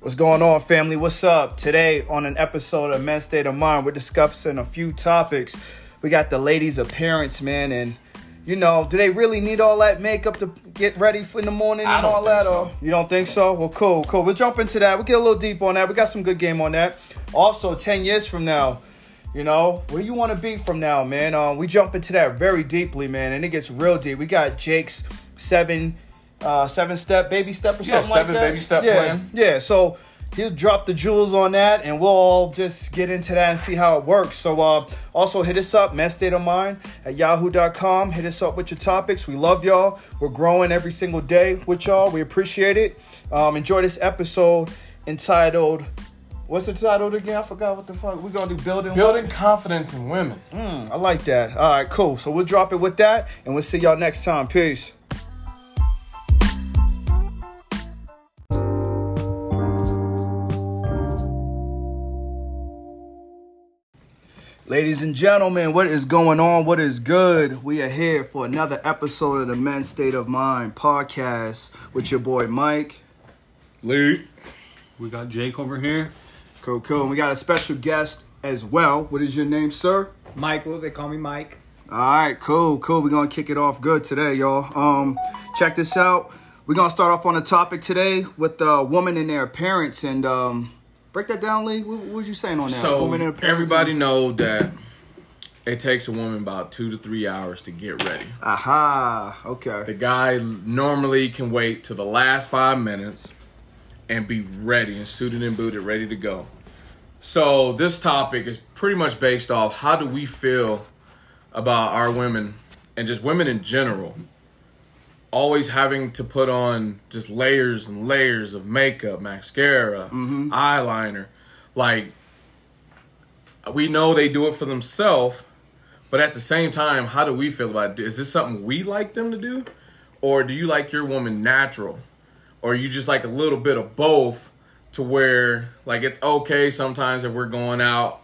What's going on, family? What's up? Today, on an episode of Men's State of Mind, we're discussing a few topics. We got the ladies' appearance, man, and you know, do they really need all that makeup to get ready for in the morning and all that? so. Or you don't think so? Well, cool, cool. We'll jump into that. We'll get a little deep on that. We got some good game on that. Also, ten years from now, you know, where you want to be from now, man? Um, we jump into that very deeply, man, and it gets real deep. We got Jake's seven, uh, seven step baby step or Yeah, something seven like that. baby step yeah, plan. Yeah, so he'll drop the jewels on that, and we'll all just get into that and see how it works. So, uh, also hit us up, Men's State of Mind at yahoo.com. Hit us up with your topics. We love y'all. We're growing every single day with y'all. We appreciate it. Um, enjoy this episode entitled. What's the title again? I forgot what the fuck. We're gonna do building. Building confidence in women. Mm, I like that. All right, cool. So we'll drop it with that, and we'll see y'all next time. Peace. Ladies and gentlemen, what is going on? What is good? We are here for another episode of the Men's State of Mind podcast with your boy Mike. Lee. We got Jake over here. Cool, cool. And we got a special guest as well. What is your name, sir? Michael, they call me Mike. All right, cool, cool. We're gonna kick it off good today, y'all. Um, check this out. We're gonna start off on a topic today with the woman and their parents and um, break that down, Lee. What, what was you saying on that? So everybody and- know that it takes a woman about two to three hours to get ready. Aha. Okay. The guy normally can wait till the last five minutes and be ready and suited and booted, ready to go. So this topic is pretty much based off how do we feel about our women and just women in general always having to put on just layers and layers of makeup, mascara, mm-hmm. eyeliner. Like we know they do it for themselves, but at the same time, how do we feel about it? Is this something we like them to do? Or do you like your woman natural? Or you just like a little bit of both to where like it's okay sometimes if we're going out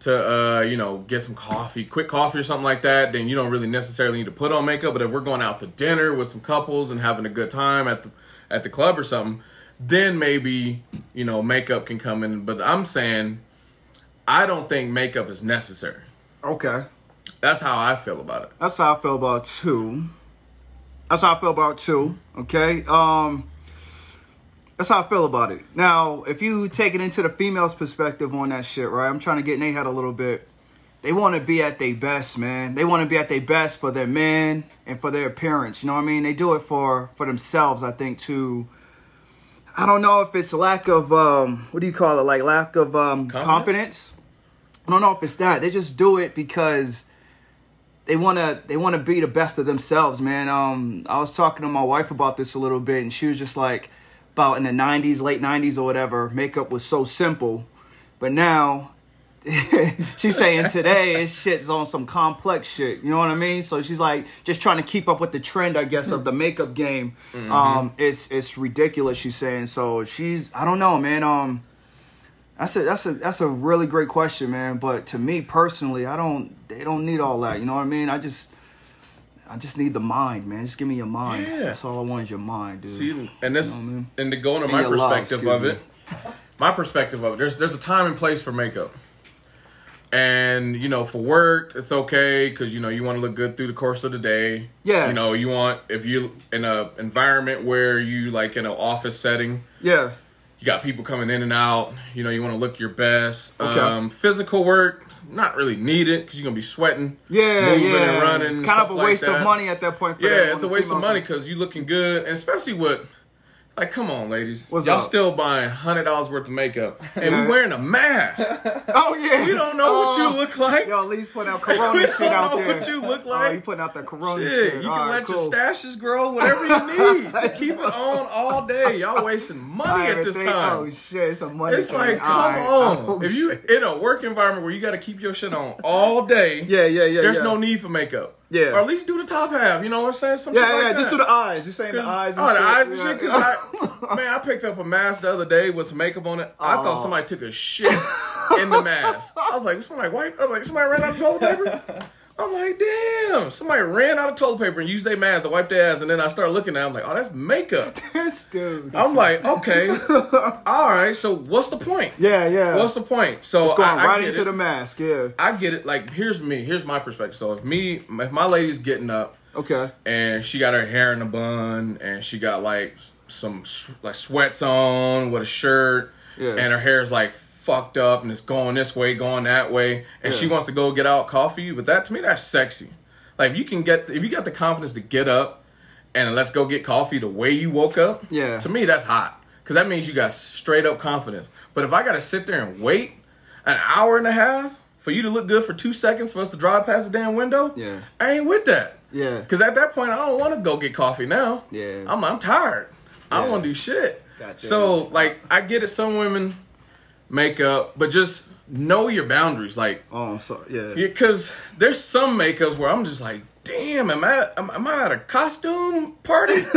to uh, you know, get some coffee, quick coffee or something like that, then you don't really necessarily need to put on makeup. But if we're going out to dinner with some couples and having a good time at the at the club or something, then maybe, you know, makeup can come in. But I'm saying I don't think makeup is necessary. Okay. That's how I feel about it. That's how I feel about it too. That's how I feel about it too. Okay. Um. That's how I feel about it. Now, if you take it into the female's perspective on that shit, right? I'm trying to get in their head a little bit. They want to be at their best, man. They want to be at their best for their men and for their appearance. You know what I mean? They do it for for themselves. I think too. I don't know if it's lack of um, what do you call it? Like lack of um, Confidence? confidence. I don't know if it's that. They just do it because they want to they want to be the best of themselves man um i was talking to my wife about this a little bit and she was just like about in the 90s late 90s or whatever makeup was so simple. But now she's saying today it's shit's on some complex shit. You know what i mean? So she's like just trying to keep up with the trend i guess of the makeup game. Um it's it's ridiculous she's saying. So she's i don't know man. Um that's a that's a that's a really great question, man. But to me personally, I don't they don't need all that. You know what I mean? I just I just need the mind, man. Just give me your mind. Yeah. That's all I want is your mind, dude. See, and this, You know I mean? and to go into And my love, perspective excuse of it, my perspective of it, there's there's a time and place for makeup, and you know, for work, it's okay because you know you want to look good through the course of the day. Yeah. you know, you want if you in a environment where you like in an office setting, yeah, you got people coming in and out. You know, you want to look your best. Okay. Um, physical work, not really needed because you're gonna be sweating. yeah, moving yeah. and running. It's kind of a waste that. of money at that point. For Yeah, it's a waste of money because you're looking good, and especially with like, come on, ladies, What's y'all up? still buying hundred dollars worth of makeup, and we wearing a mask. Oh yeah, we don't know what Oh. you look like. Yo, least putting out We Corona don't shit out know there. what you look like? Oh, like. you putting out that Corona Shit, shit. you All can right, let cool. your stashes grow, whatever you need. Keep it on all day. Y'all wasting money at this think- time. Oh shit, it's a money. It's thing. like, come right. on. Oh, if you shit. in a work environment where you got to keep your shit on all day, yeah, yeah, yeah. there's yeah. no need for makeup. Yeah. or at least do the top half. You know what I'm saying? Some Yeah, shit like yeah. Just do the eyes. You're saying the eyes. And oh, the eyes and Yeah. shit. 'cause I, man, I picked up a mask the other day with some makeup on it. I thought Oh. somebody took a shit in the mask. I was like, somebody wipe. I was like, somebody ran out of toilet paper. I'm like, damn, somebody ran out of toilet paper and used their mask to wipe their ass, and then I start looking at, it, I'm like, oh, that's makeup. This dude. I'm like, okay, all right. So what's the point? yeah, yeah. What's the point? So it's going I, I right get into it. the mask. Yeah. I get it. Like, here's me. Here's my perspective. So if me, if my lady's getting up Okay. and she got her hair in a bun and she got like some like sweats on with a shirt Yeah. and her hair is like fucked up and it's going this way, going that way, and she wants to go get out coffee. But that to me, that's sexy. Like if you can get, if you got the confidence to get up and let's go get coffee the way you woke up. Yeah. To me, that's hot because that means you got straight up confidence. But if I got to sit there and wait an hour and a half for you to look good for two seconds for us to drive past the damn window, Yeah. I ain't with that. Yeah. Because at that point, I don't want to go get coffee now. Yeah. I'm, I'm tired. I don't want to do shit. Gotcha. So, like, I get it. Some women make up, but just know your boundaries. Like, Oh, I'm sorry. Yeah. because there's some makeups where I'm just like, damn, am I am, am I at a costume party?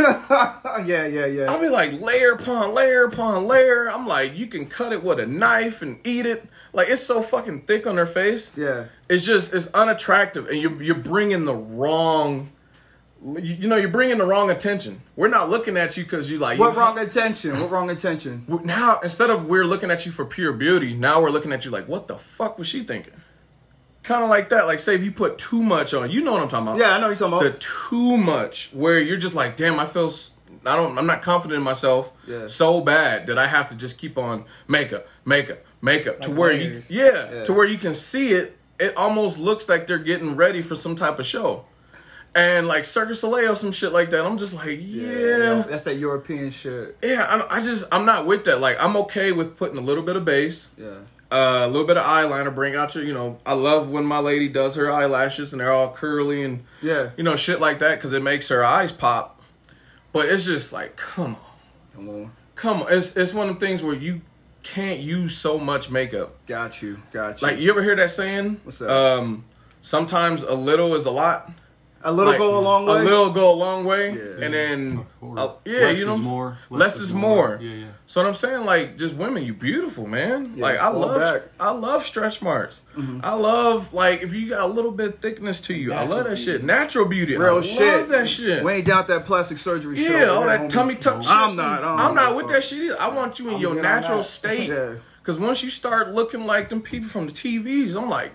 yeah, yeah, yeah. I'll be like layer upon layer upon layer. I'm like, you can cut it with a knife and eat it. Like it's so fucking thick on their face. yeah. It's just it's unattractive, and you're you're bringing the wrong. You, you know, you're bringing the wrong attention. We're not looking at you because you like What you- wrong attention? What wrong attention? Now instead of we're looking at you for pure beauty, now we're looking at you like, what the fuck was she thinking? Kind of like that. Like, say if you put too much on, you know what I'm talking about. Yeah, I know you're talking about. the about. too much where you're just like, damn, I feel, I don't, I'm not confident in myself Yeah. so bad that I have to just keep on makeup, makeup, makeup to where layers. you, yeah, Yeah. to where you can see it. It almost looks like they're getting ready for some type of show, and like Circus Soleil or some shit like that. I'm just like, yeah, That's that European shit. yeah. I, I just, I'm not with that. Like, I'm okay with putting a little bit of base Yeah. uh, a little bit of eyeliner, bring out your, you know, I love when my lady does her eyelashes and they're all curly and, Yeah. you know, shit like that because it makes her eyes pop. But it's just like, come on, Come on. come on. It's it's one of the things where you can't use so much makeup. Got you. Got you. Like, you ever hear that saying? What's that? Um, sometimes a little is a lot. A little Like, go a long way. A little go a long way, Yeah. and then uh, yeah, less you know, is more. less, is more. Yeah, yeah. So what I'm saying, like, just women, you beautiful, man. Yeah, like I love, back. I love stretch marks. I love like if you got a little bit of thickness to you. I love that beauty. shit. Natural beauty. Real I shit. Love that shit. We ain't down that plastic surgery shit. yeah, all over that homie. tummy tuck shit. I'm not. I'm, I'm not not with that shit either. I want you in I'm your natural state. Cause once you start looking like them people from the TVs, I'm like,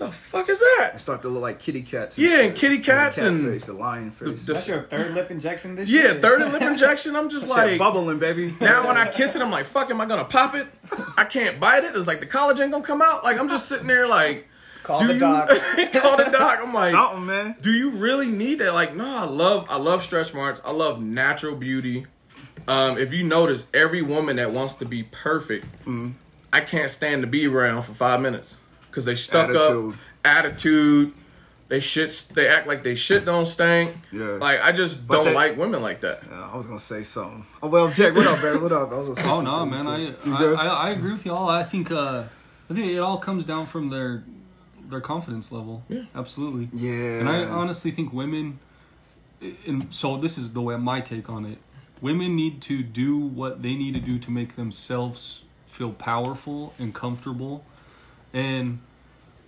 the fuck is that? I start to look like kitty cats. And Yeah, shit. and kitty the cats cat and- face, the lion face. the- That's your third lip injection this year? Yeah, third and lip injection. I'm just Shit like bubbling, baby. Now when I kiss it, I'm like, fuck, am I gonna pop it? I can't bite it. It's like the collagen gonna come out. Like I'm just sitting there like, Call do the you doc. call the doc? I'm like, something, man. do you really need that? Like, no, I love, I love stretch marks. I love natural beauty. Um, if you notice, every woman that wants to be perfect, Mm-hmm. I can't stand to be around for five minutes because they stuck Attitude. up, attitude. They shit. They act like they shit don't stink. Yeah. Like I just But don't they- like women like that. Uh, I was gonna say something. Oh well, Jack, what up, man? What up? I was gonna say Oh no, man! I, I. I I agree with you all. I think uh, I think it all comes down from their their confidence level. Yeah. absolutely. yeah. And I honestly think women, and so this is the way my take on it. Women need to do what they need to do to make themselves feel powerful and comfortable. And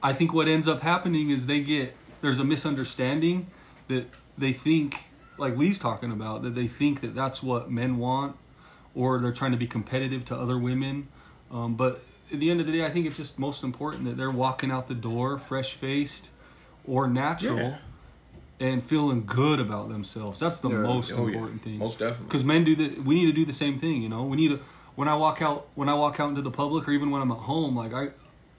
I think what ends up happening is they get there's a misunderstanding that they think like Lee's talking about that they think that that's what men want or they're trying to be competitive to other women. Um, but at the end of the day, I think it's just most important that they're walking out the door fresh faced or natural Yeah. and feeling good about themselves. That's the Yeah. most Oh, yeah. important thing. Most definitely. Because men do the we need to do the same thing. You know, we need to when I walk out when I walk out into the public or even when I'm at home. Like I,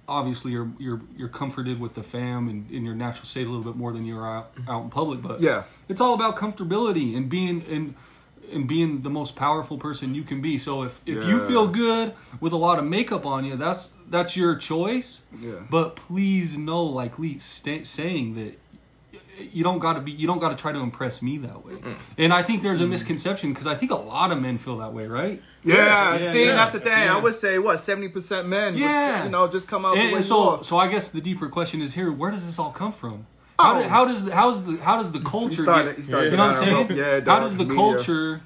obviously you're you're you're comforted with the fam and in your natural state a little bit more than you're out mm-hmm. out in public. But Yeah. it's all about comfortability and being and and being the most powerful person you can be. So if if you feel good with a lot of makeup on you, that's that's your choice. Yeah. But please know, like Lee sta saying that you don't got to be you don't got to try to impress me that way. And I think there's a mm-hmm. misconception because I think a lot of men feel that way, right? Yeah, Yeah, see, yeah, that's the thing. yeah. I would say what seventy percent men. would, Yeah. you know, just come out And, the way and so are. so I guess the deeper question is here: Where does this all come from? How, Oh. do, how does how's the how does the culture started- get- started you know what I'm saying? Yeah, how does the media. culture?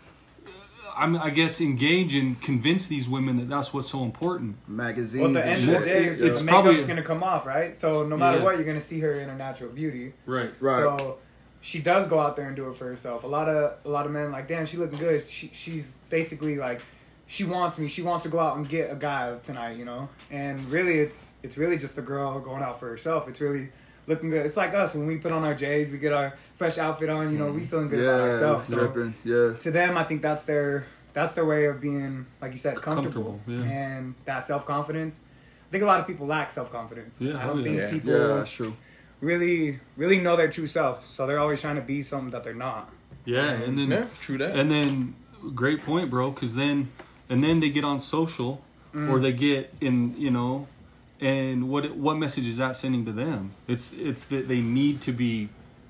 I'm, I guess engage and convince these women that that's what's so important. Magazines. Well, at the end of the day, It's the probably- makeup's gonna come off, right? So no matter Yeah. what, you're gonna see her in her natural beauty. Right. Right. So she does go out there and do it for herself. A lot of a lot of men like, damn, she looking good. She she's basically like, she wants me. She wants to go out and get a guy tonight, you know. And really, it's it's really just the girl going out for herself. It's really looking good. It's like us when we put on our J's, we get our fresh outfit on. You know, we feeling good about ourselves. So dripping. Yeah. to them, I think that's their that's their way of being, like you said, comfortable, Comfortable, yeah. and that self confidence. I think a lot of people lack self confidence. Yeah, I oh don't yeah. think Yeah. people Yeah, that's true. really really know their true self, so they're always trying to be something that they're not. Yeah, and then Yeah, true that. and then great point, bro. Because then and then they get on social Mm. or they get in, you know, and what what message is that sending to them? It's it's that they need to be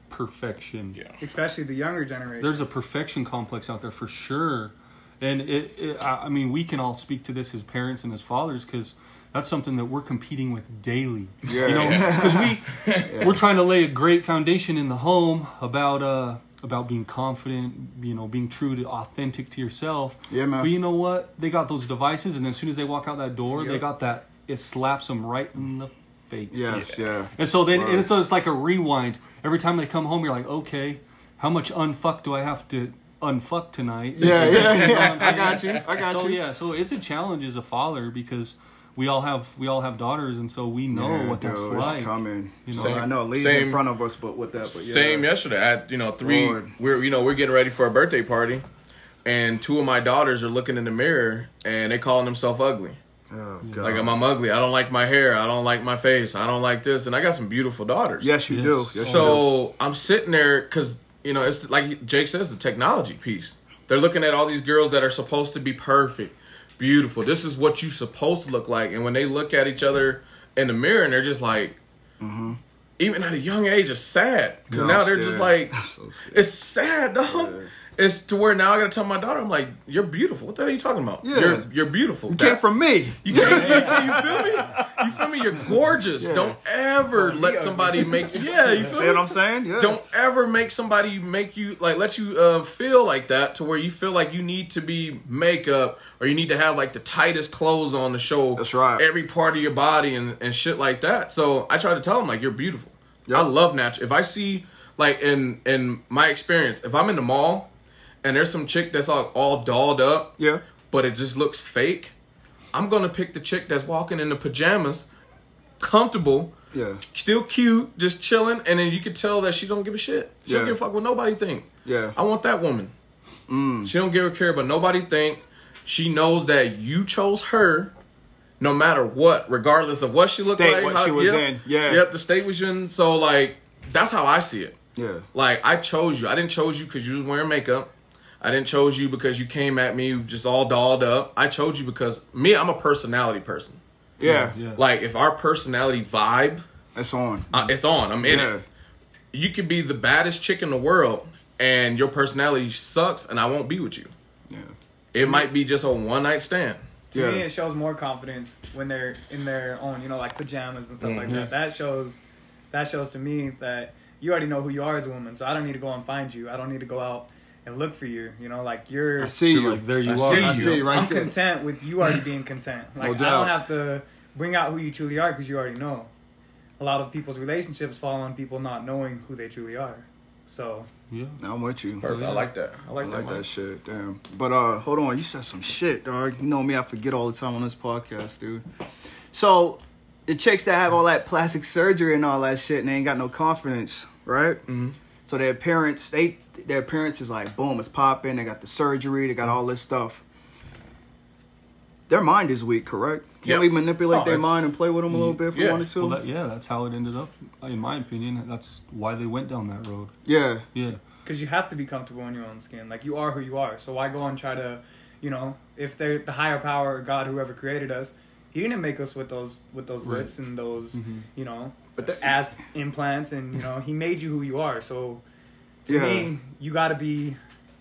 perfection. yeah. Especially the younger generation. There's a perfection complex out there for sure, and it, it I I mean we can all speak to this as parents and as fathers because that's something that we're competing with daily. Yeah. You know, because we we're trying to lay a great foundation in the home about uh about being confident, you know, being true to authentic to yourself. Yeah, man. But you know what? They got those devices, and then as soon as they walk out that door, they got that. It slaps them right in the face. Yes, yeah. And so then, Right. and so it's like a rewind. Every time they come home, you're like, okay, how much unfuck do I have to unfuck tonight? Yeah, yeah, yeah. I'm got you. I got so you. yeah, so it's a challenge as a father because we all have we all have daughters, and so we know Yeah, what that's dude, like. It's coming. You know? So I know Lee's Same- in front of us, but with that, but yeah. Same yesterday. At you know three, Lord. we're you know we're getting ready for a birthday party, and two of my daughters are looking in the mirror and they calling themselves ugly. Oh god. Like I'm, I'm ugly. I don't like my hair. I don't like my face. I don't like this. And I got some beautiful daughters. yes, you Yes. do. Yes, you do. So I'm sitting there because you know it's like Jake says the technology piece. They're looking at all these girls that are supposed to be perfect, beautiful. This is what you're supposed to look like. And when they look at each other in the mirror and they're just like, mm-hmm. even at a young age, it's sad because No, now I'm they're just like, I'm so it's sad, dog. It's to where now I gotta tell my daughter, I'm like, you're beautiful. What the hell are you talking about? Yeah. You're you're beautiful. You came from me. you can't. you feel me? You feel me? You're gorgeous. Yeah. Don't ever let somebody make you. Yeah, you feel See me? what I'm saying? Yeah. Don't ever make somebody make you like let you uh, feel like that to where you feel like you need to be makeup or you need to have like the tightest clothes on to show That's right. every part of your body and, and shit like that. So I try to tell them like you're beautiful. Yep. I love natural. If I see like in in my experience, if I'm in the mall and there's some chick that's all, all dolled up, Yeah. but it just looks fake, I'm gonna pick the chick that's walking in the pajamas, comfortable, Yeah. still cute, just chilling, and then you can tell that she don't give a shit. She Yeah. don't give a fuck what nobody think. Yeah. I want that woman. Mm. She don't give a care but nobody think. She knows that you chose her, no matter what, regardless of what she looked State like, what how- she was yep, in. Yeah. Yep, the state was in. So like, that's how I see it. Yeah. Like I chose you. I didn't chose you because you was wearing makeup. I didn't chose you because you came at me just all dolled up. I chose you because me, I'm a personality person. Yeah. Yeah. Like if our personality vibe, It's on. uh, it's on. I'm in Yeah. it. You could be the baddest chick in the world, and your personality sucks, and I won't be with you. Yeah. It might be just a one night stand. to Yeah. me, it shows more confidence when they're in their own, you know, like pajamas and stuff like Mhm. that. That shows, that shows to me that you already know who you are as a woman. So I don't need to go and find you. I don't need to go out and look for you. You know, like you're. I see You're you. like, there you I are. see I you. see right I'm there. content with you already being content. Like I doubt. don't have to bring out who you truly are because you already know. A lot of people's relationships fall on people not knowing who they truly are. So Yeah. I'm with you. Perfect. I like that. I I like, like that. that shit. Damn. But uh hold on, you said some shit, dog. You know me, I forget all the time on this podcast, dude. So the chicks that have all that plastic surgery and all that shit and they ain't got no confidence, right? Mhm. So their parents, they their appearance is like, boom, it's popping. They got the surgery. They got all this stuff. Their mind is weak, correct? Can Yeah. we manipulate Oh, their mind and play with them a little bit if we Yeah. wanted to? Well, that, yeah, that's how it ended up. In my opinion, that's why they went down that road. yeah, Yeah. because you have to be comfortable in your own skin. Like you are who you are. So why go and try to, you know, if they're the higher power, or God, whoever created us, He didn't make us with those with those Right. lips and those, Mhm. you know, But that- ass implants, and you know, He made you who you are. So to Yeah. me, you got to be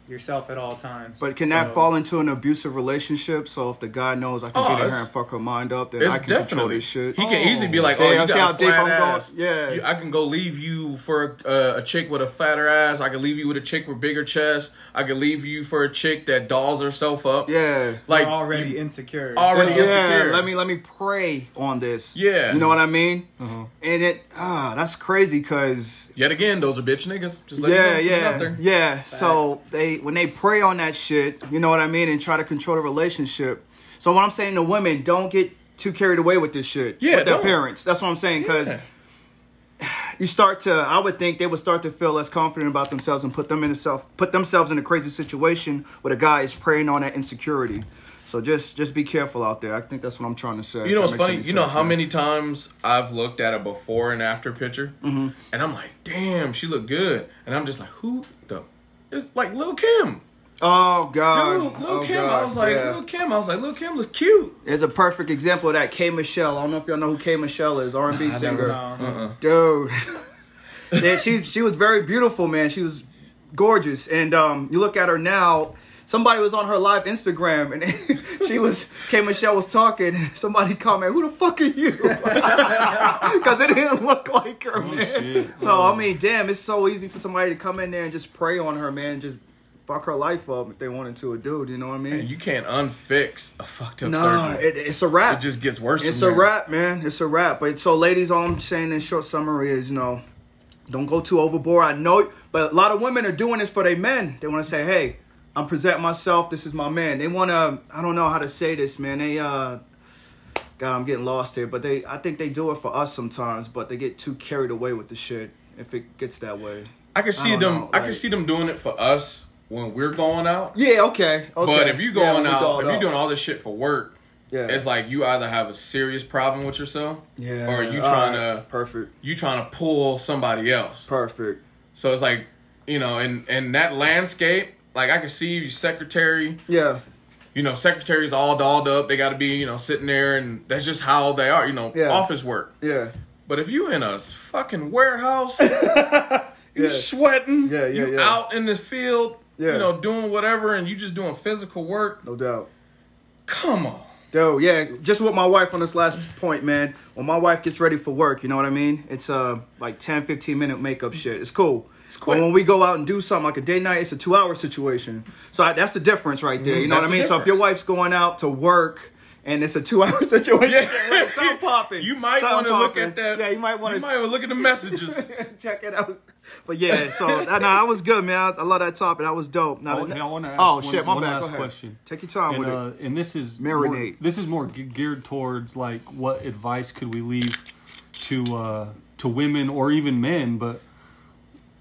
yourself at all times. But can that fall into an abusive relationship? So if the guy knows I can Oh, get in her and fuck her mind up, then I can control definitely this shit. He can easily be like, See- "Oh, you see got how a deep flat I'm going? ass. Yeah. You- I can go leave you for a, uh, a chick with a fatter ass. I can leave you with a chick with bigger chest. I can leave you for a chick that dolls herself up. Yeah. like You're already you- insecure. already yeah, insecure. let me let me pray on this. Yeah. you know what I mean. Uh-huh. And it ah, that's crazy because Yet again, those are bitch niggas. Just let yeah, you know, put out yeah, there. yeah. So they when they prey on that shit, you know what I mean, and try to control the relationship. So what I'm saying to women, don't get too carried away with this shit. Yeah, with their don't. parents. That's what I'm saying because. Yeah. You start to, I would think they would start to feel less confident about themselves and put them in a self, put themselves in a crazy situation where a guy is preying on that insecurity. So just, just be careful out there. I think that's what I'm trying to say. You know what's funny? You know sense, how man. many times I've looked at a before and after picture, Mm-hmm. and I'm like, "Damn, she looked good," and I'm just like, "Who the?" It's like Lil Kim. Oh God, Dude, Lil oh, Kim. God. I was like, Yeah. Lil Kim. I was like, Lil Kim looks cute. It's a perfect example of that. K Michelle. I don't know if y'all know who K Michelle is. R and B singer. No. Uh-uh. Dude, yeah, she's she was very beautiful, man. She was gorgeous, and um, you look at her now. Somebody was on her live Instagram, and she was K Michelle was talking. And somebody commented, "Who the fuck are you?" Because it didn't look like her, oh, man. shit. So I mean, damn, it's so easy for somebody to come in there and just prey on her, man. Just fuck her life up if they wanted to a dude. You know what I And mean? you can't unfix a fucked up Nah, it, it's a wrap. It just gets worse. It's a there. wrap, man. It's a wrap. But so, ladies, all I'm saying in short summary is, you know, don't go too overboard. I know, but a lot of women are doing this for their men. They want to say, "Hey, I'm presenting myself. This is my man." They want to. I don't know how to say this, man. They uh. God, I'm getting lost here, but they, I think they do it for us sometimes, but they get too carried away with the shit if it gets that way. I can see don't them. know, I can see them doing it for us when we're going out. Yeah, okay, okay. But if you're going we out, if you're doing all this shit for work, yeah, it's like you either have a serious problem with yourself, yeah, or you trying right, to perfect, you trying to pull somebody else. perfect. So it's like you know, in in that landscape, like I can see your secretary. Yeah, You know, secretaries all dolled up. They got to be you know sitting there, and that's just how they are. You know, Yeah. office work. yeah, But if you in a fucking warehouse, you sweating, Yeah, yeah, you yeah. out in the field, Yeah. you know, doing whatever, and you just doing physical work. No doubt. Come on. Yo, yeah, just with my wife on this last point, man. When my wife gets ready for work, you know what I mean? It's uh like 10, 15 minute makeup shit. It's cool. It's quick. But when we go out and do something like a day night, it's a two hour situation. So I, that's the difference right there. You know That's what I mean? So if your wife's going out to work and it's a two hour situation, Yeah. sound popping. You might want to look at that. Yeah, you might want You to might look at the messages. check it out. But yeah, so that, no, that was good, man. I, I love that topic. That was dope. Now, Oh, the- hey, I wanna ask oh one- shit, my one bad. last question. Take your time and, with uh, it. and this is Marinate. More, this is more geared towards like what advice could we leave to uh, to women or even men, but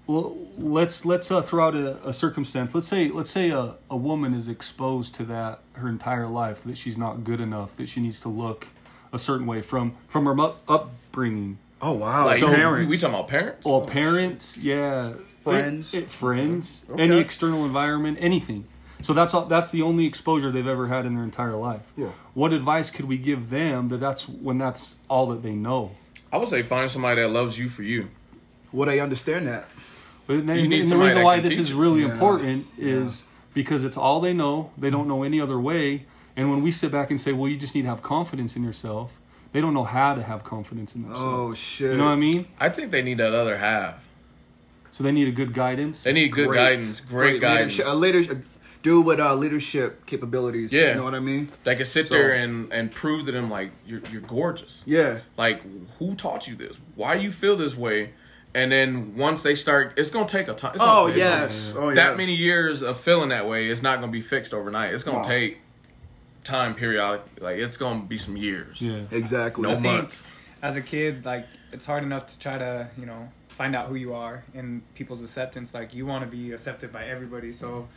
well, let's let's uh, throw out a, a circumstance. Let's say let's say a, a woman is exposed to that her entire life that she's not good enough, that she needs to look a certain way from from her up, upbringing. Oh wow, like, so we- parents. we talking about parents? Well, parents, yeah, Friends. It- it- friends, Okay. any external environment, anything. So that's all, that's the only exposure they've ever had in their entire life. Yeah. What advice could we give them that that's when that's all that they know? I would say find somebody that loves you for you. Will they understand that? But then, You need and the reason why this is really Yeah. important is because it's all they know. They don't know any other way. And when we sit back and say, "Well, you just need to have confidence in yourself," they don't know how to have confidence in themselves. Oh shit. you know what I mean? I think they need that other half. So they need a good guidance. They need good Great. guidance, great, guidance. Leadership, a leader, a dude with uh, leadership capabilities. Yeah. You know what I mean? That can sit So- there and, and prove to them like you're you're gorgeous. Yeah. Like who taught you this? Why you feel this way? And then once they start, it's gonna take a time. it's Oh take- yes. Oh yeah. That many years of feeling that way is not gonna be fixed overnight. It's gonna No. take time periodic. Like it's gonna be some years. yeah. Exactly. No I months. as a kid, like it's hard enough to try to, you know, find out who you are and people's acceptance. Like you want to be accepted by everybody. So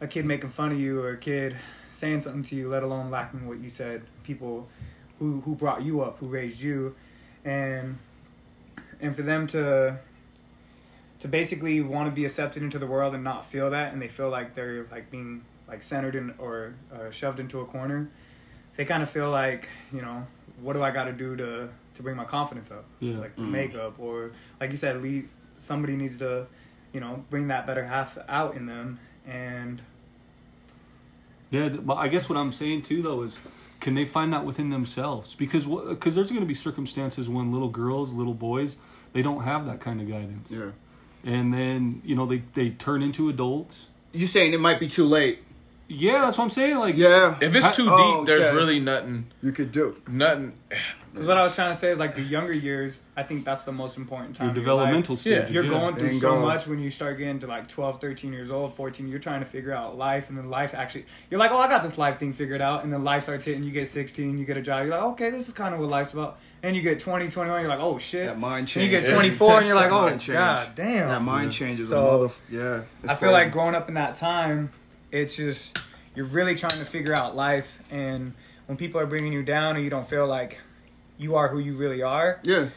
a kid making fun of you or a kid saying something to you, let alone lacking what you said, people who who brought you up, who raised you, and and for them to to basically want to be accepted into the world and not feel that, and they feel like they're like being like centered in or uh, shoved into a corner. They kind of feel like you know what do I got to do to to bring my confidence up? Yeah. Like Mm. makeup or like you said, lead, somebody needs to you know, bring that better half out in them. And Yeah, but I guess what I'm saying too though is, can they find that within themselves? Because because there's going to be circumstances when little girls, little boys, they don't have that kind of guidance, Yeah. and then you know they they turn into adults. You saying it might be too late? Yeah, that's what I'm saying. Like, Yeah. If it's too Oh, deep, there's okay. really nothing, you could do. nothing. Because what I was trying to say is like the younger years, I think that's the most important time. your of your developmental life. stages. You're yeah. going through Bingo. so much when you start getting to like 12, 13 years old, 14. You're trying to figure out life, and then life actually, you're like, oh, I got this life thing figured out. And then life starts hitting. You get 16, you get a job. You're like, okay, this is kind of what life's about. And you get 20, 21, you're like, oh shit. That mind And change. you get 24, and you're like, oh, mind change. god damn. That mind changes. So, a mother. Yeah. I feel crazy. like growing up in that time, it's just you're really trying to figure out life, and when people are bringing you down, and you don't feel like you are who you really are, Yeah.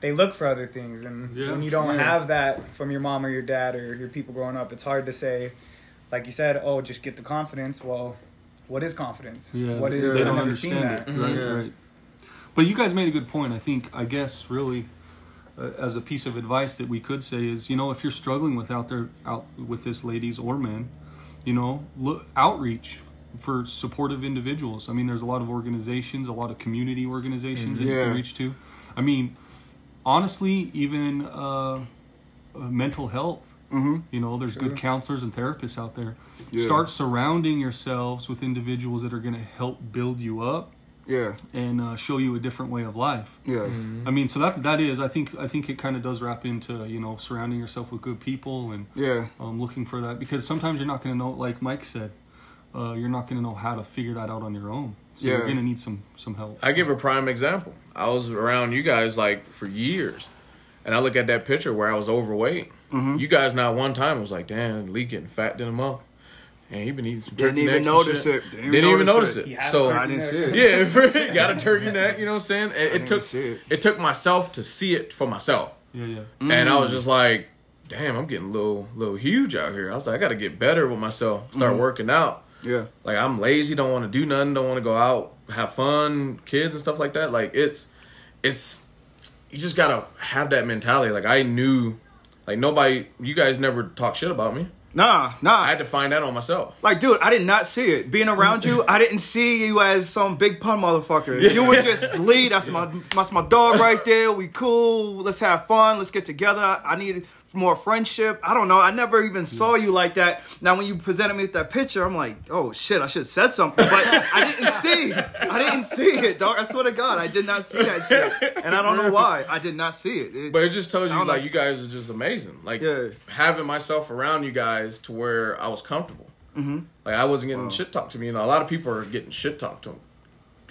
they look for other things, and Yeah. when you don't Yeah. have that from your mom or your dad or your people growing up, it's hard to say, like you said, oh, just get the confidence. Well, what is confidence? Yeah, what is? they I've don't never seen understand that. it. Right, Yeah. right. But you guys made a good point. I think, I guess, really, uh, as a piece of advice that we could say is, you know, if you're struggling with out there, out with this, ladies or men, you know, look outreach for supportive individuals. I mean, there's a lot of organizations, a lot of community organizations that you can reach to. I mean, honestly, even uh, uh, mental health. Mm-hmm. You know, there's Sure. good counselors and therapists out there. Yeah. Start surrounding yourselves with individuals that are going to help build you up Yeah. and uh, show you a different way of life. Yeah. I mean, so that that is, I think, I think it kind of does wrap into you know surrounding yourself with good people and Yeah. um, looking for that because sometimes you're not going to know, like Mike said, uh, you're not going to know how to figure that out on your own. So Yeah. you're going to need some some help. I give a prime example. I was around you guys like for years, and I look at that picture where I was overweight. Mm-hmm. You guys not one time was like, "Damn, Lee getting fat in a month." And he been eating some Didn't even notice shit. it. Didn't, even notice it. He had a So I didn't see it. yeah, got a turkey neck. You know what I'm saying? It, it took it. it. took myself to see it for myself, Yeah, yeah. and Mm. I was just like, "Damn, I'm getting a little little huge out here." I was like, "I got to get better with myself. Start Mm-hmm. working out." Yeah. Like I'm lazy, don't want to do nothing, don't want to go out, have fun, kids and stuff like that. Like it's it's you just gotta have that mentality. Like I knew like nobody you guys never talk shit about me. Nah, nah. I had to find that on myself. Like, dude, I did not see it. Being around you, I didn't see you as some Big Pun motherfucker. You were just Lee. That's my that's my dog right there. We cool. Let's have fun. Let's get together. I need more friendship. I don't know. I never even saw you like that. Now, when you presented me with that picture, I'm like, oh shit, I should have said something, but I didn't see. I didn't see it, dog. I swear to God, I did not see that shit, and I don't know why. I did not see it. It- But it just tells you like know. you guys are just amazing. Like Yeah. having myself around you guys to where I was comfortable. Mm-hmm. Like I wasn't getting shit talked to me. You know, a lot of people are getting shit talked to them,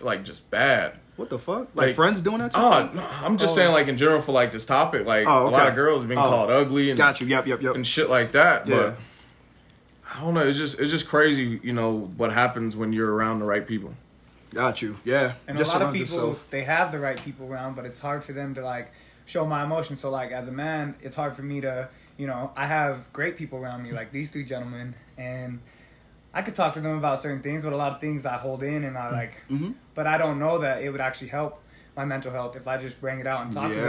like just bad. What the fuck? Like, Like- friends doing that? To Oh, you? no, I'm just saying, like in general for like this topic, like Oh, a lot of girls being Oh. called ugly and Got you. Yep, yep, yep. and shit like that. Yeah. But I don't know. It's just it's just crazy, you know, what happens when you're around the right people. Got you. Yeah. And Just a lot of people, yourself. they have the right people around, but it's hard for them to like show my emotions. So like as a man, it's hard for me to, you know, I have great people around me, like these three gentlemen, and I could talk to them about certain things, but a lot of things I hold in and I like, Mhm. but I don't know that it would actually help my mental health if I just bring it out and talk to them,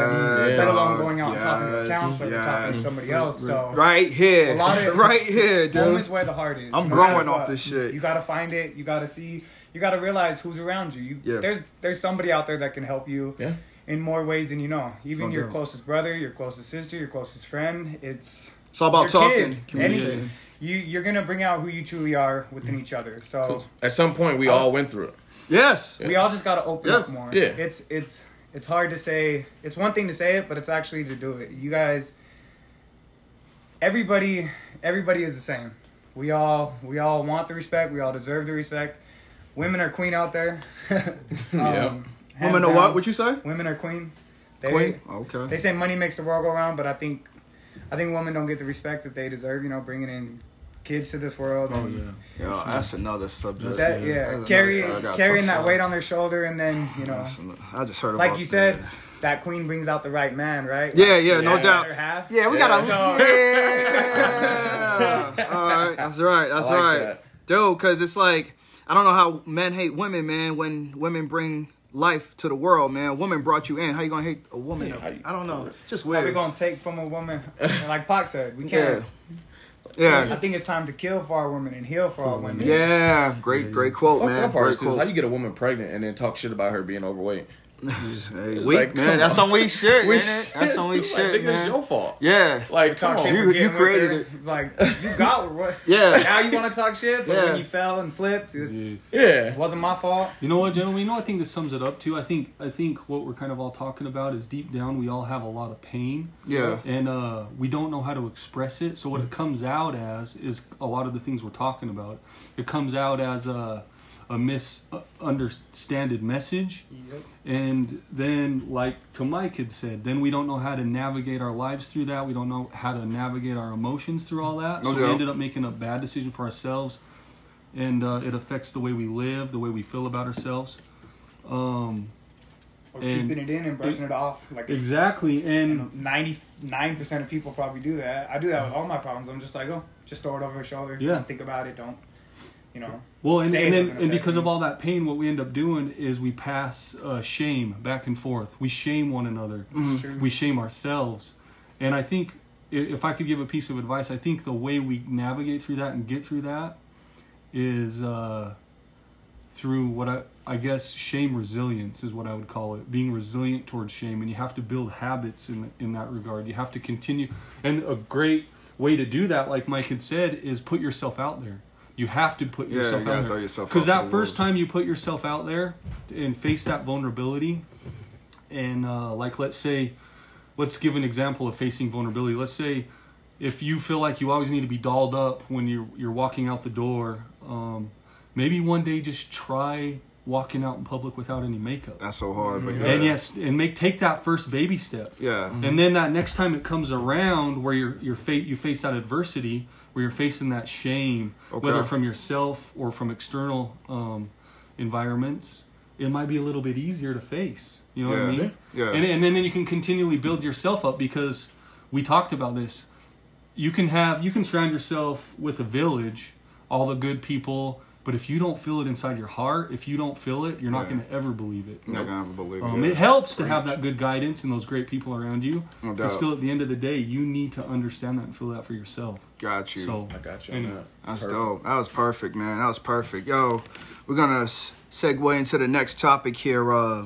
Yeah, let alone going out and talking to a counselor or talking to somebody else. So Right here. A lot of- right here, home dude. is where the heart is. I'm no growing off this shit. You gotta find it. You gotta see. You gotta realize who's around you. you Yeah. There's there's somebody out there that can help you Yeah. in more ways than you know. Even your closest brother, your closest sister, your closest friend. It's It's all about talking. kid. You you're gonna bring out who you truly are within each other. So At some point, we all went through it. Yes. we all just gotta open Yeah. up more. Yeah. It's it's it's hard to say. It's one thing to say it, but it's actually to do it. You guys. Everybody, everybody is the same. We all we all want the respect. We all deserve the respect. Women are queen out there. um, hands Women are what? down. What you say? Women are queen. They, Queen. Okay. They say money makes the world go round, but I think, I think women don't get the respect that they deserve. You know, bringing in kids to this world. Oh and yeah. Yo, that's another subject. That Yeah. yeah, That's carry, another side I gotta carrying that weight on their shoulder, and then you know, another- I just heard like about you said, that. that queen brings out the right man, right? Yeah, Like, yeah, no doubt. half. Yeah, we Yeah. gotta. So- Yeah. All right, that's right. That's like right, that. dude. Because it's like I don't know how men hate women, man. When women bring life to the world, man. A woman brought you in. How you gonna hate a woman? Yeah, you- I don't know. Just What we weird. gonna take from a woman? Like Pac said, we can't. Yeah. Can't. I think it's time to kill for our women and heal for our women. Yeah. Great, great quote, Fucked man. up part Great is how quote. you get a woman pregnant and then talk shit about her being overweight. Hey, It's weak, like, man. That's on. some weak shit, We ain't it? That's some weak like, shit, nigga, it's man. your fault. Yeah. Like, come Talk on. You- you created her. it. It's like you got what? Yeah. Now you want to talk shit, but Yeah. when you fell and slipped, it's, Yeah. Yeah. it wasn't my fault. You know what, gentlemen? You know, I think this sums it up too. I think, I think what we're kind of all talking about is deep down, we all have a lot of pain, Yeah. and uh, we don't know how to express it. So what it comes out as is a lot of the things we're talking about. It comes out as a, a misunderstanded message, and then, like to Mike had said, then we don't know how to navigate our lives through that. We don't know how to navigate our emotions through all that. No so we ended up making a bad decision for ourselves, and uh, it affects the way we live, the way we feel about ourselves. Um, Or And- keeping it in and brushing it off. Like exactly, and Ninety nine percent of people probably do that. I do that with all my problems. I'm just like, oh, just throw it over your shoulder. Yeah. Don't think about it. Don't, you know. Well, and, and then and because me. of all that pain, what we end up doing is we pass uh, shame back and forth. We shame one another. It's true. We shame ourselves. And I think if I could give a piece of advice, I think the way we navigate through that and get through that is uh, through what I I guess shame resilience is what I would call it. Being resilient towards shame, and you have to build habits in in that regard. You have to continue, and a great way to do that, like Mike had said, is put yourself out there. You have to put Yeah, yourself you gotta out throw there yourself because out to that the first wolves. time you put yourself out there and face that vulnerability, and uh, like let's say, let's give an example of facing vulnerability. Let's say if you feel like you always need to be dolled up when you're you're walking out the door, um, maybe one day just try walking out in public without any makeup. That's so hard, but yeah. And yes, and make take that first baby step. Yeah. And then that next time it comes around where you're you're fa- you face that adversity, where you're facing that shame, Okay. whether from yourself or from external um, environments, it might be a little bit easier to face. You know what I mean? Yeah. And and then, then you can continually build yourself up because we talked about this. You can have you can surround yourself with a village, all the good people. But if you don't feel it inside your heart, if you don't feel it, you're not Yeah. going to ever believe it. Not gonna ever believe Um, it. it helps to have that good guidance and those great people around you. No But still, at the end of the day, you need to understand that and feel that for yourself. Got you. So, I got you anyway. that. That's Perfect. dope. That was perfect, man. That was perfect. Yo, we're gonna segue into the next topic here. Uh,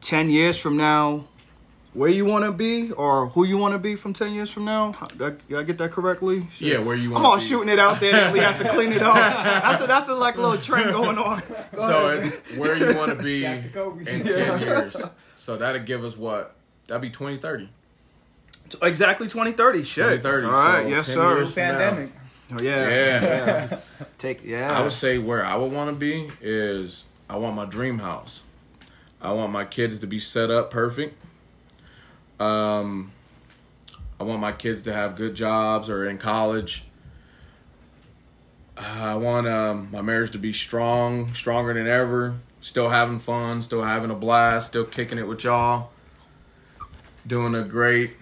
ten years from now, where you want to be, or who you want to be from ten years from now? Did I, did I get that correctly? Shit. Yeah, where you want I'm want all to be. shooting it out there. and Lee has to clean it up. That's a, that's a like little trend going on. Go So ahead. it's where you want to be Back to in 10 years. So that'll give us what? That'd be 2030. exactly 2030. Shit. 2030. All right. so yes, sir. years now. Pandemic. Oh, yeah. Yeah. Take yeah. I would say where I would want to be is I want my dream house. I want my kids to be set up perfect. Um, I want my kids to have good jobs or in college. I want um, my marriage to be strong, stronger than ever. Still having fun, still having a blast, still kicking it with y'all. Doing a great.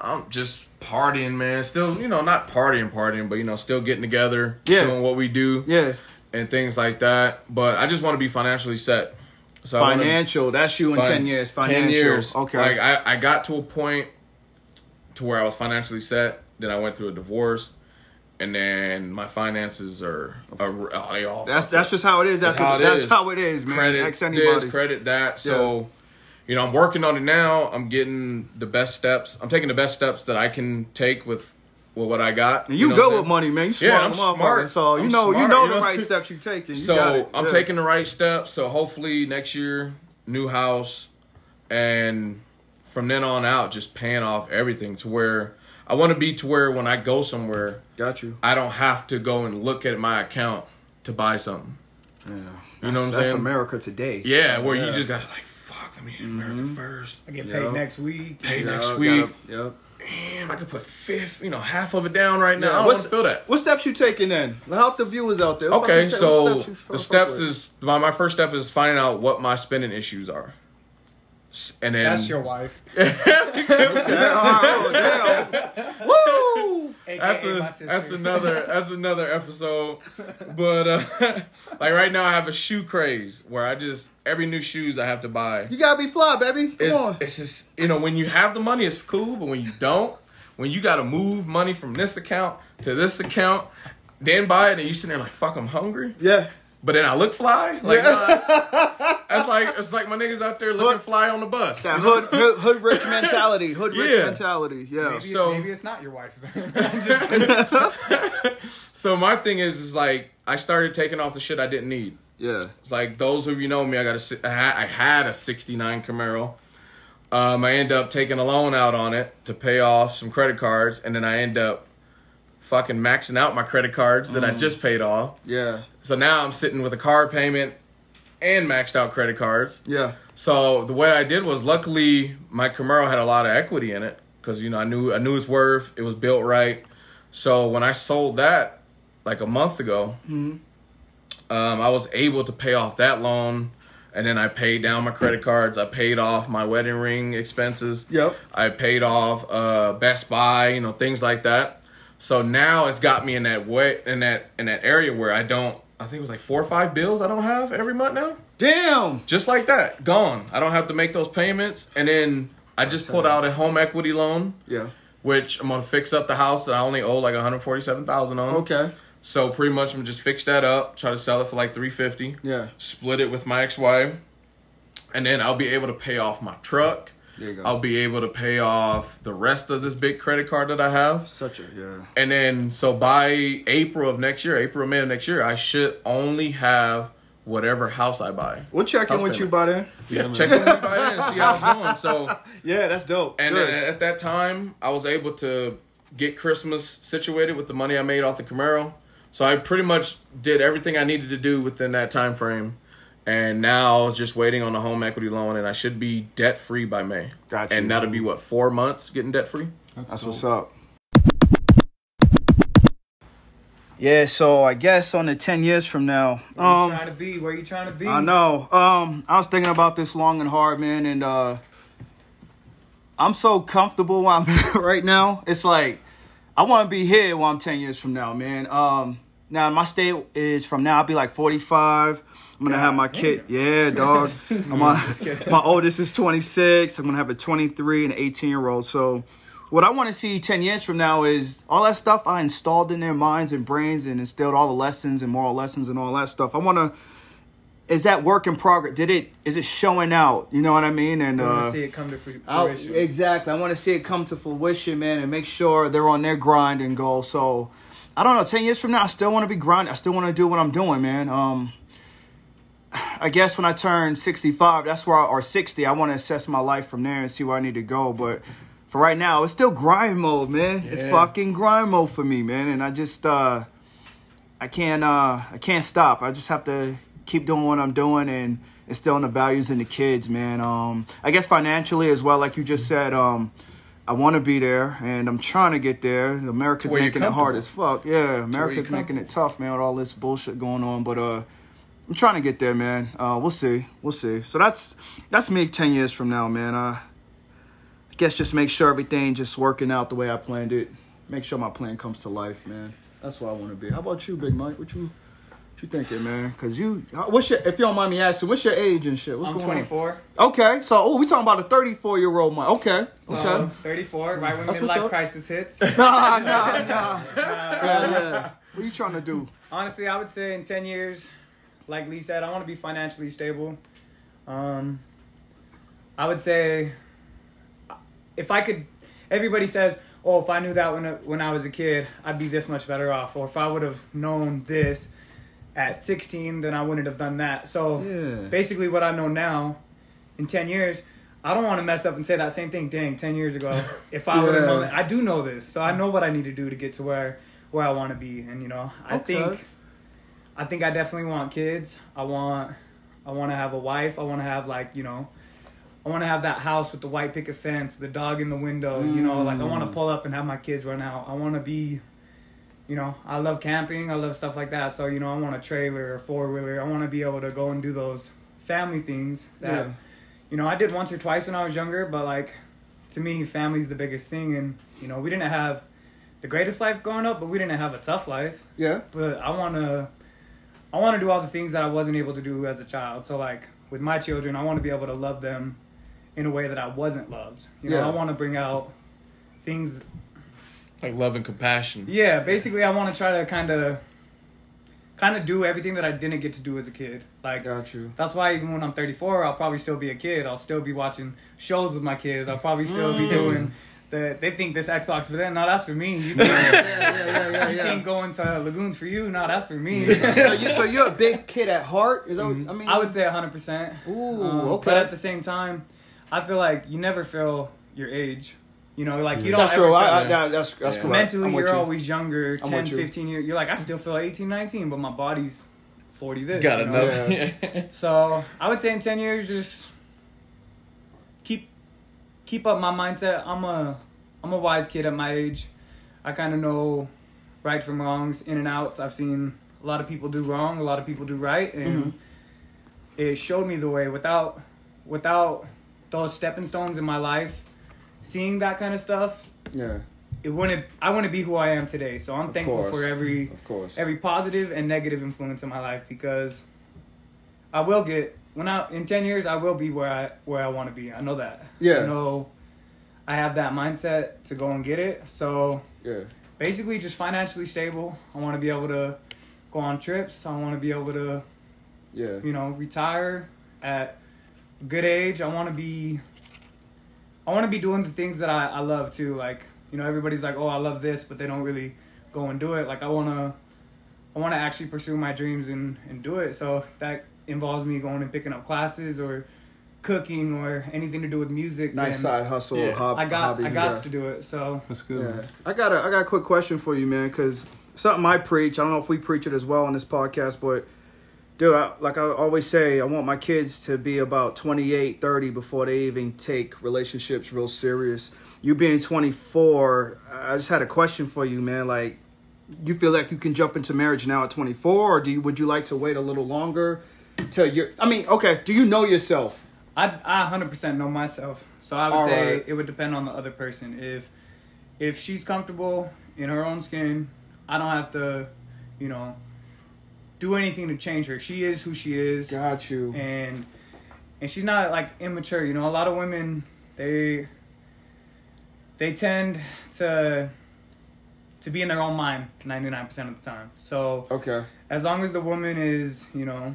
I'm just partying, man. Still, you know, not partying, partying, but you know, still getting together, Yeah. doing what we do, yeah. and things like that. But I just want to be financially set. So I wanna- Financial. That's you in ten years. Financial. Ten years. Okay. Like I, I got to a point to where I was financially set. Then I went through a divorce, and then my finances are, are they all That's that's just how it is. That's, That's how it that's is. how it is, man. credit Ask this, credit that. So, you know, I'm working on it now. I'm getting the best steps. I'm taking the best steps that I can take with with what I got. And you, know what I'm good saying? with money, man. You smart, Yeah, I'm smart. So you I'm know, you know you the know? right steps you're taking. You So got it. I'm Yeah. taking the right steps. So hopefully next year, new house, and from then on out, just paying off everything to where I want to be to where when I go somewhere, Got you. I don't have to go and look at my account to buy something. Yeah. You know what I'm That's saying? America today. Yeah, where Yeah. you just gotta like, fuck, let me hit America Mm-hmm. first. I get Yeah. paid next week. Pay Yeah, next gotta- week. Yep. Damn, I could put fifth, you know, half of it down right now. Yeah, I don't want to feel that. What steps you taking then? Help the viewers out there. What Okay, so steps the steps is my, my first step is finding out what my spending issues are, and then That's your wife. Yeah, oh, damn. Woo! that's AKA my a that's another that's another episode. But uh, like right now, I have a shoe craze where I just every new shoes I have to buy. You gotta be fly, baby. Come It's on. it's just you know when you have the money, it's cool, but when you don't, when you got to move money from this account to this account, then buy it, and you sitting there like fuck, I'm hungry. Yeah. But then I look fly. Like Yeah. nah, it's- that's like it's like my niggas out there looking Hood- fly on the bus. That hood, hood hood rich mentality. Hood rich mentality. Yeah. Maybe, So- maybe it's not your wife. Then. I'm just kidding. So my thing is, is like I started taking off the shit I didn't need. Yeah. It's like those of you know me, I got a, si- I had- had a '69 Camaro. Um, I end up taking a loan out on it to pay off some credit cards, and then I end up fucking maxing out my credit cards that I just paid off. Yeah. So now I'm sitting with a car payment and maxed out credit cards. Yeah. So the way I did was, luckily, my Camaro had a lot of equity in it because you know I knew I knew its worth. It was built right. So when I sold that like a month ago, um, I was able to pay off that loan, and then I paid down my credit cards. I paid off my wedding ring expenses. Yep. I paid off uh, Best Buy, you know, things like that. So now it's got me in that way in that in that area where I don't. I think it was like four or five bills I don't have every month now Damn. just like that, gone. I don't have to make those payments. And then I just pulled out a home equity loan, Yeah. which I'm gonna fix up the house that I only owe like 147,000 on. Okay. So pretty much I'm just fix that up, try to sell it for like 350, Yeah. split it with my ex-wife, and then I'll be able to pay off my truck. You. I'll be able to pay off the rest of this big credit card that I have. Such a yeah. And then, so by April of next year, April, May of next year, I should only have whatever house I buy. We'll check in House with you by then. Yeah, check in with me by then and see how it's going. So, Yeah, that's dope. and Good. then at that time, I was able to get Christmas situated with the money I made off the Camaro. So I pretty much did everything I needed to do within that time frame. And now I was just waiting on the home equity loan, and I should be debt free by May. Got you. And that'll be what four months getting debt free. That's dope. what's up. Yeah, so I guess on the ten years from now, Where you um, trying to be? Where you trying to be? I know. Um, I was thinking about this long and hard, man, and uh, I'm so comfortable where I'm right now. It's like I want to be here while I'm ten years from now, man. Um, now my state is from now. I'll be like 45. I'm gonna have my kid. Yeah, dog. On, my oldest is 26. I'm gonna have a 23 and 18 year old. So, what I want to see 10 years from now is all that stuff I installed in their minds and brains and instilled all the lessons and moral lessons and all that stuff. I want to. Is that work in progress? Did it? Is it showing out? You know what I mean? And I want uh, to see it come to fru- I'll- fruition. exactly. I want to see it come to fruition, man, and make sure they're on their grind and goal. So, I don't know. Ten years from now, I still want to be grinding. I still want to do what I'm doing, man. Um, I guess when I turn 65, that's where, I, or 60, I want to assess my life from there and see where I need to go. But for right now, it's still grind mode, man. It's fucking grind mode for me, man. And I just, uh, I can't, uh, I can't stop. I just have to keep doing what I'm doing and instilling the values in the kids, man. Um, I guess financially as well, like you just said, um, I want to be there and I'm trying to get there. America's Where making it hard as fuck. Yeah, America's making it tough, man, with all this bullshit going on. But uh, I'm trying to get there, man. Uh, we'll see. We'll see. So that's that's me ten years from now, man. Uh, I guess just make sure everything just working out the way I planned it. Make sure my plan comes to life, man. That's what I want to be. How about you, Big Mike? What you what you thinking, man? Cause you, what's your? If you don't mind me asking, what's your age and shit? What's I'm going 24. on? Okay, so oh, we talking about a 34 year old Mike. Okay, So, okay. 34, right when That's midlife up. crisis hits. Nah, nah, nah. yeah, yeah. What you trying to do? Honestly, I would say in 10 years, like Lee said, I want to be financially stable. Um, I would say if I could, everybody says, oh, if I knew that when, I- when I was a kid, I'd be this much better off. Or if I would have known this at 16, then I wouldn't have done that. So Yeah. basically, what I know now, in 10 years, I don't want to mess up and say that same thing. Dang, 10 years ago, if I would have Yeah. known, I do know this, so I know what I need to do to get to where where I want to be. And you know, I Okay. think, I think I definitely want kids. I want, I want to have a wife. I want to have like you know, I want to have that house with the white picket fence, the dog in the window. You know, like I want to Mm. pull up and have my kids run out. I want to be. You know, I love camping. I love stuff like that. So you know, I want a trailer or four wheeler. I want to be able to go and do those family things that Yeah. you know, I did once or twice when I was younger, but like to me, family's the biggest thing, and you know, we didn't have the greatest life growing up, but we didn't have a tough life. Yeah. But I wanna, I wanna do all the things that I wasn't able to do as a child. So like with my children, I want to be able to love them in a way that I wasn't loved. You know, Yeah. I want to bring out things. Like love and compassion. Yeah, basically, I want to try to kind of, kind of do everything that I didn't get to do as a kid. Like Got you. that's why even when I'm 34, I'll probably still be a kid. I'll still be watching shows with my kids. I'll probably still be mm. doing the. They think this Xbox for them. No, that's for me. You think, yeah, yeah, yeah, you yeah. think going to lagoons for you? No, that's for me. so, you, so you're a big kid at heart? Is that? What, I mean, I would say 100. percent Ooh, Um, okay. But at the same time, I feel like you never feel your age. You know, like you don't that's ever true. feel I, I, Yeah. yeah, that's that's Yeah. correct. mentally you're you. always younger, I'm 10, you. 15 years. You're like, I still feel 18, 19, but my body's 40 this. Got you know? another. So I would say in 10 years, just keep keep up my mindset. I'm a I'm a wise kid at my age. I kind of know right from wrongs, in and outs. I've seen a lot of people do wrong, a lot of people do right, and mm-hmm. it showed me the way. Without without those stepping stones in my life, seeing that kind of stuff, yeah, it wouldn't. I wouldn't be who I am today. So I'm Of thankful course. for every of course. every positive and negative influence in my life because I will get when I in ten years I will be where I where I want to be. I know that. Yeah. I know I have that mindset to go and get it. So yeah, basically just financially stable. I want to be able to go on trips. I want to be able to, yeah, you know, retire at a good age. I want to be I want to be doing the things that I, I love too. Like, you know, everybody's like, "Oh, I love this," but they don't really go and do it. Like I want to I want to actually pursue my dreams and and do it. So that involves me going and picking up classes or cooking or anything to do with music. nice side hustle, Yeah. hob- I got hobby. I got yeah. to do it. So That's good. Yeah, I got a I got a quick question for you, man, because something I preach. I don't know if we preach it as well on this podcast, but dude, I, like I always say, I want my kids to be about 28, 30 before they even take relationships real serious. You being 24, I just had a question for you, man. Like, you feel like you can jump into marriage now at 24, or do you, would you like to wait a little longer till you're? I mean, okay, do you know yourself? I I hundred percent know myself. So I would All say right. it would depend on the other person. If if she's comfortable in her own skin, I don't have to, you know, do anything to change her. She is who she is, Got you. and and she's not like immature. You know, a lot of women they they tend to to be in their own mind ninety nine percent of the time. So Okay. as long as the woman is you know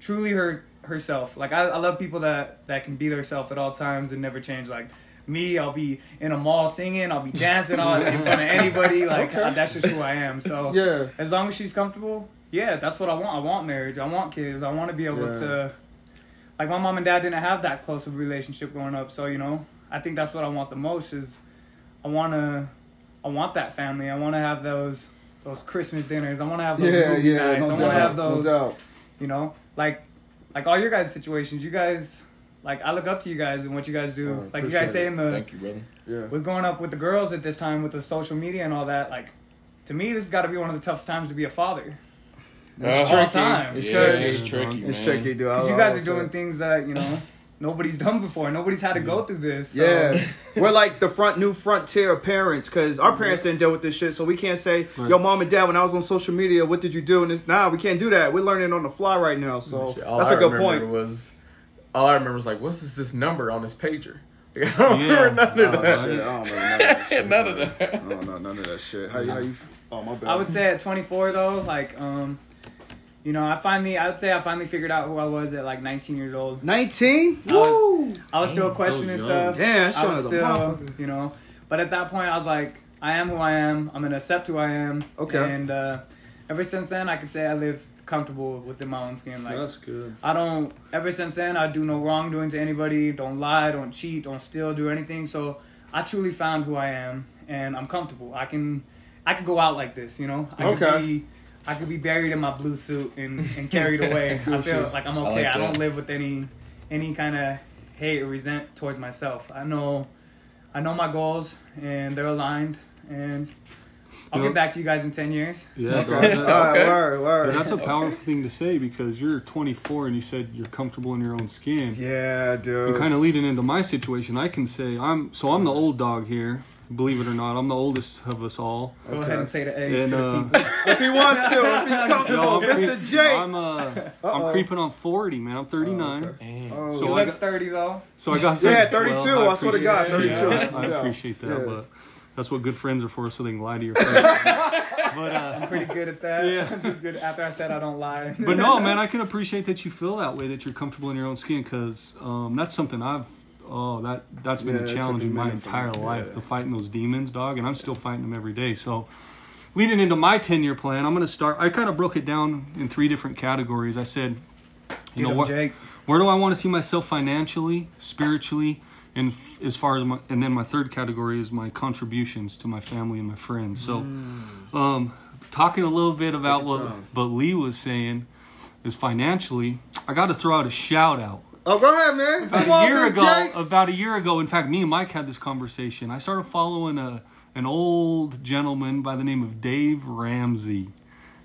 truly her herself. Like I, I love people that that can be themselves at all times and never change. Like me i'll be in a mall singing i'll be dancing on in front of anybody. Like Okay. that's just who i am. So Yeah. as long as she's comfortable yeah that's what i want. I want marriage. I want kids. I want to be able Yeah. to like my mom and dad didn't have that close of a relationship growing up. So you know i think that's what i want the most is i want to i want that family. I want to have those those christmas dinners. I want to have those Yeah, movie yeah, nights. No i want to have those No you know like like all your guys situations you guys like i look up to you guys and what you guys do Oh, like you guys appreciate say in the Thank you, brother. Yeah. with growing up with the girls at this time with the social media and all that like to me this has got to be one of the toughest times to be a father It's Uh, all tricky. time It's yeah, tricky. it's tricky. It's man. tricky, dude. because you guys are doing things that you know nobody's done before nobody's had to go through this so. Yeah, we're like the front new frontier of parents because our parents didn't deal with this shit, so we can't say, Right. "Yo, mom and dad, when I was on social media, what did you do?" And it's nah, we can't do that. We're learning on the fly right now, so Shit, all that's I a good point. Was all I remember was like, what's this, this number on this pager? Like, I don't Yeah. remember none of that. shit, I don't know none of that shit. None of that. I don't know none of that shit. How you? How you? Oh my bad. I would say at 24 though, like um, you know, I finally, I would say I finally figured out who I was at like 19 years old. nineteen. I was- Woo! I was still Damn, questioning that was young. stuff. Damn, I was still, you know, but at that point I was like, I am who I am. I'm gonna accept who I am. Okay. And uh, ever since then, I could say I live comfortable within my own skin. Like That's good. I don't. Ever since then, I do no wrongdoing to anybody. Don't lie. Don't cheat. Don't steal. Do anything. So I truly found who I am, and I'm comfortable. I can, I can go out like this. You know. I Okay. Could be, I could be buried in my blue suit and, and carried away. I feel like I'm I okay. like I, don't live with any, any kind of hate or resent towards myself. I know, I know my goals, and they're aligned. And I'll You get back to you guys in ten years. Yeah, Okay. bro, that- All right, Okay. word, word. that's a powerful thing to say because you're 24 and you said you're comfortable in your own skin. yeah, dude. And kind of leading into my situation, I can say I'm so I'm the old dog here, Believe it or not, I'm the oldest of us all. Go ahead and say the age And, uh. If he wants to, if he's comfortable, I'm, Mr. creep- J. I'm, uh, I'm creeping on 40, man. I'm 39. Damn. Oh, So He I looks got- 30 though. So I got some, Yeah, 32, well, I swear to God, appreciate- 32. Yeah, I, I Yeah. appreciate that, Yeah. but that's what good friends are for, so they can lie to your face. but uh, I'm pretty good at that. Yeah. I'm just good. After I said I don't lie. but no, man, I can appreciate that you feel that way, that you're comfortable in your own skin, because um, that's something I've. Oh, that that's been Yeah, a challenge in my entire life, yeah. the fighting those demons, dog, and I'm still fighting them every day. So, leading into my 10 year plan, I'm going to start. I kind of broke it down in three different categories. I said, you Get know what? Jake. Where do I want to see myself financially, spiritually, and f- as far as my and then my third category is my contributions to my family and my friends. So, um, talking a little bit about what but Lee was saying is financially, I got to throw out a shout out. Oh, go ahead, man. About Come a year Big ago, J. about a year ago, in fact, me and Mike had this conversation. I started following a an old gentleman by the name of Dave Ramsey.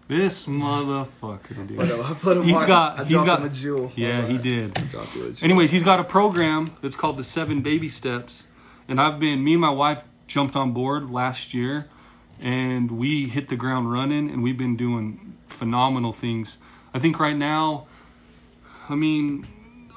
This motherfucker, dude. I put him He's on- got- I he's got- him a jewel. Yeah, he did. Dropped you a jewel. Anyways, he's got a program that's called the Seven Baby Steps, and I've been me and my wife jumped on board last year, and we hit the ground running, and we've been doing phenomenal things. I think right now, I mean,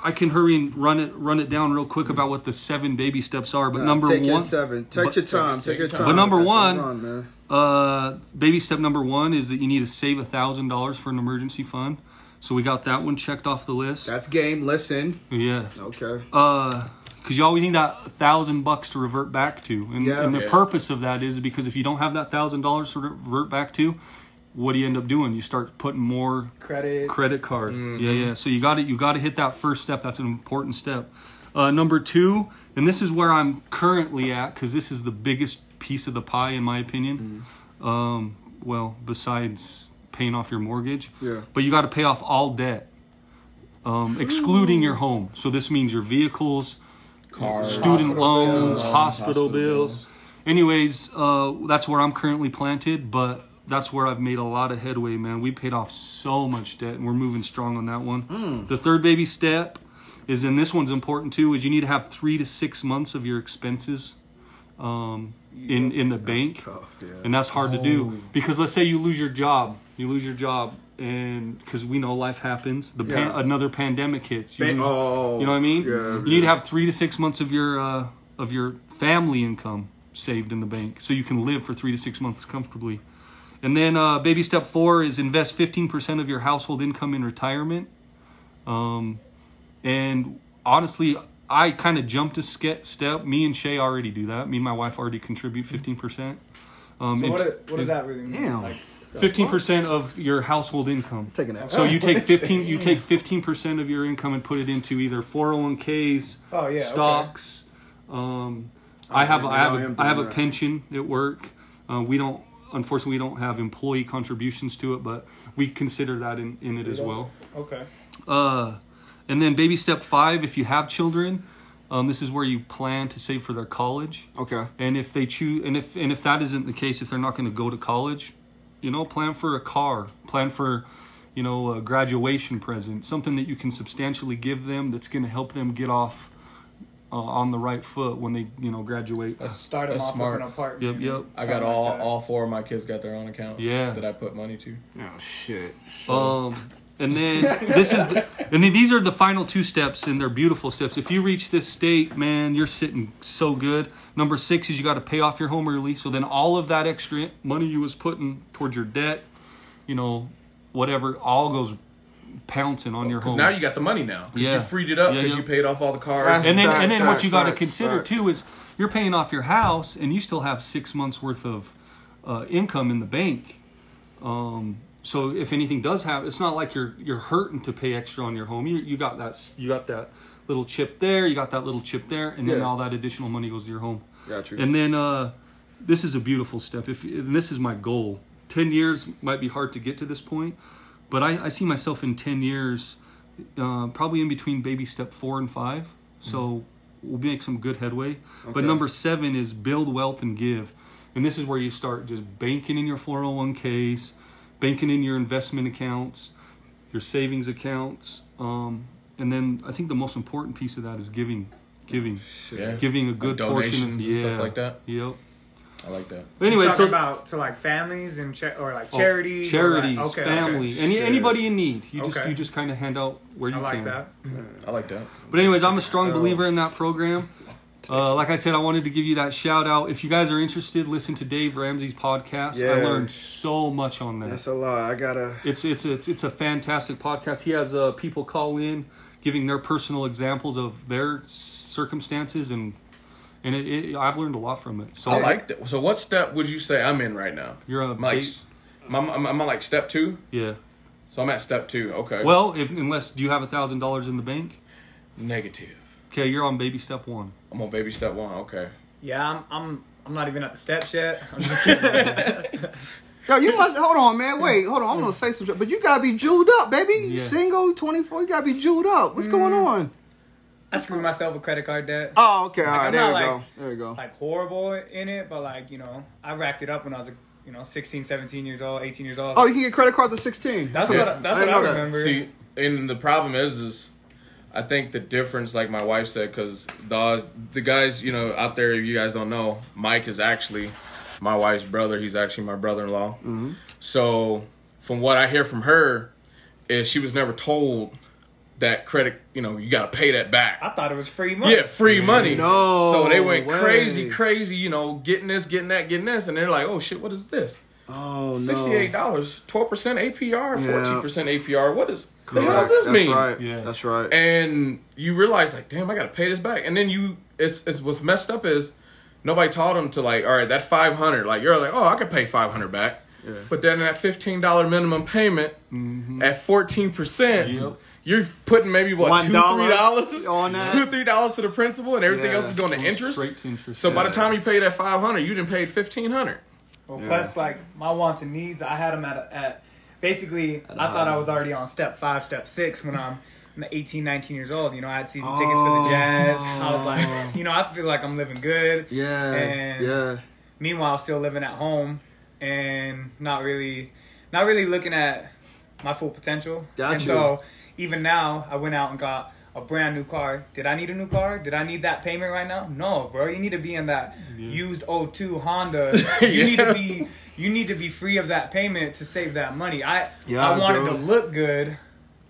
I can hurry and run it run it down real quick about what the seven baby steps are. But Nah, number take your one, seven. Take but- your time. Take your But time. number That's one- what on, uh, baby step number one is that you need to save a thousand dollars for an emergency fund. So we got that one checked off the list. That's game. Listen. yeah. Okay. Uh, because you always need that thousand bucks to revert back to, and, Yeah. and the Yeah. purpose of that is because if you don't have that thousand dollars to revert back to, what do you end up doing? You start putting more Credit. credit card. Yeah, yeah. So you got to you got to hit that first step. That's an important step. Uh, number two, and this is where I'm currently at because this is the biggest piece of the pie in my opinion. Um, well, besides paying off your mortgage, Yeah. but you got to pay off all debt, um, excluding your home. So this means your vehicles, Cars. student Hospital loans, bills. hospital, Hospital bills. Anyways, uh, that's where I'm currently planted, but that's where I've made a lot of headway, man. We paid off so much debt, and we're moving strong on that one. The third baby step is, and this one's important too, is you need to have three to six months of your expenses um, in in the bank. Tough, and that's hard to do. Because let's say you lose your job. You lose your job and because we know life happens. The pan, Yeah. another pandemic hits. You, Ba- lose- oh, you know what i mean? Yeah, you need to have three to six months of your uh, of your family income saved in the bank so you can live for three to six months comfortably and then uh, baby step four is invest 15% of your household income in retirement um, and honestly i kind of jumped a ske- step me and shay already do that me and my wife already contribute 15% um, So what, into- it- what does that really mean? Damn. Like, Fifteen percent of your household income. Taking that. So you take fifteen. You take fifteen percent of your income and put it into either four hundred one ks, Oh, yeah, okay. stocks. Um, I have I have know a, I have a pension at work. Uh, we don't unfortunately we don't have employee contributions to it, but we consider that in, in it as well. okay. Uh, and then baby step five, if you have children, um, this is where you plan to save for their college. Okay. And if they choose, and if and if that isn't the case, if they're not going to go to college, you know, plan for a car, plan for, you know, a graduation present, something that you can substantially give them that's going to help them get off uh, on the right foot when they, you know, graduate. That's, Start them that's off smart. with an apartment. Yep, yep. I got Something all like that. all four of my kids got their own account. Yeah. That I put money to. Oh shit. Um, and then this is, and then these are the final two steps, and they're beautiful steps. If you reach this state, man, you're sitting so good. Number six is you got to pay off your home early. So then all of that extra money you was putting towards your debt, you know, whatever, all goes pouncing on your Because home. now you got the money now. Yeah. you freed it up because yeah. you paid off all the cars. That's- and then Facts, and then what facts, you got to consider facts. too is you're paying off your house and you still have six months worth of uh, income in the bank. Um, so if anything does happen, it's not like you're you're hurting to pay extra on your home. You you got that you got that little chip there, you got that little chip there, and then Yeah. all that additional money goes to your home. Got you. And then uh, this is a beautiful step. If and this is my goal, ten years might be hard to get to this point, but I, I see myself in ten years, uh, probably in between baby step four and five. So we'll make some good headway. But number seven is build wealth and give, and this is where you start just banking in your four hundred one ks, banking in your investment accounts, your savings accounts, um, and then I think the most important piece of that is giving, giving yeah. giving a good portion of donations yeah, stuff like that? Yep. I like that. But anyway, Talking so about to like families and cha- or like oh, charities, or, charities, like- okay, family, okay. any Sure. anybody in need. You just Okay. you just kind of hand out where you I like can. that. I like that. But anyways, I'm a strong Oh. believer in that program. Uh, like I said, I wanted to give you that shout out. If you guys are interested, listen to Dave Ramsey's podcast. I learned so much on that. That's a lot. I gotta. It's it's it's it's a fantastic podcast. He has uh, people call in giving their personal examples of their circumstances and and it, it, I've learned a lot from it. So I like that. So, what step would you say I'm in right now? You're a I'm like, base- I'm, I'm, I'm like step two. yeah. So I'm at step two. Okay. Well, if unless do you have a thousand dollars in the bank? negative. Okay, you're on baby step one. I'm on baby step one. Okay. Yeah, I'm, I'm I'm not even at the steps yet. I'm just kidding. Yo, you must hold on, man. Wait, hold on. I'm gonna say some shit, but you gotta be jeweled up, baby. You Yeah. single, 24. You gotta be jeweled up. What's going mm. on? I screwed myself with credit card debt. Oh, okay. Like, right, I'm there not we like- go. There we go. Like horrible in it, but like you know, I racked it up when I was you know 16, 17 years old, 18 years old. Oh, you can get credit cards at 16. that's Yeah. what I, that's I what I know that. remember. See, and the problem is, is I think the difference, like my wife said, because the the guys, you know, out there, if you guys don't know, Mike is actually my wife's brother. He's actually my brother-in-law. Mm-hmm. So, from what I hear from her, is she was never told that credit, you know, you got to pay that back. I thought it was free money. Yeah, free money. No So they went way. crazy, crazy, you know, getting this, getting that, getting this, and they're like, "Oh shit, what is this? Oh no. Sixty-eight dollars, twelve percent APR, Yeah. fourteen percent APR. What is the hell does this That's mean?" right. Yeah. That's right. And you realize, like, damn, I got to pay this back. And then you, it's, it's what's messed up is nobody taught them to like, all right, that five hundred, like, you're like, oh, I could pay five hundred back. Yeah. But then that fifteen dollar minimum payment mm-hmm. at fourteen percent, Yep. You're putting maybe what One two, dollar three dollars on that. two, three dollars to the principal, and everything Yeah. else is going to interest. Straight to interest. So by the time you pay that five hundred, you didn't pay fifteen hundred. Well, Yeah. plus like my wants and needs, I had them at a, at basically. I uh-huh. thought I was already on step five, step six when I'm 18, 19 years old. You know, I had season tickets for the oh. Jazz. I was like, you know, I feel like I'm living good. Yeah. And- yeah. Meanwhile, still living at home and not really, not really looking at my full potential. Got and you. so even now, I went out and got a brand new car. Did I need a new car? Did I need that payment right now? No, bro. You need to be in that Yeah. used 02 Honda. You need to be you need to be free of that payment to save that money. I Yeah, I wanted dude. to look good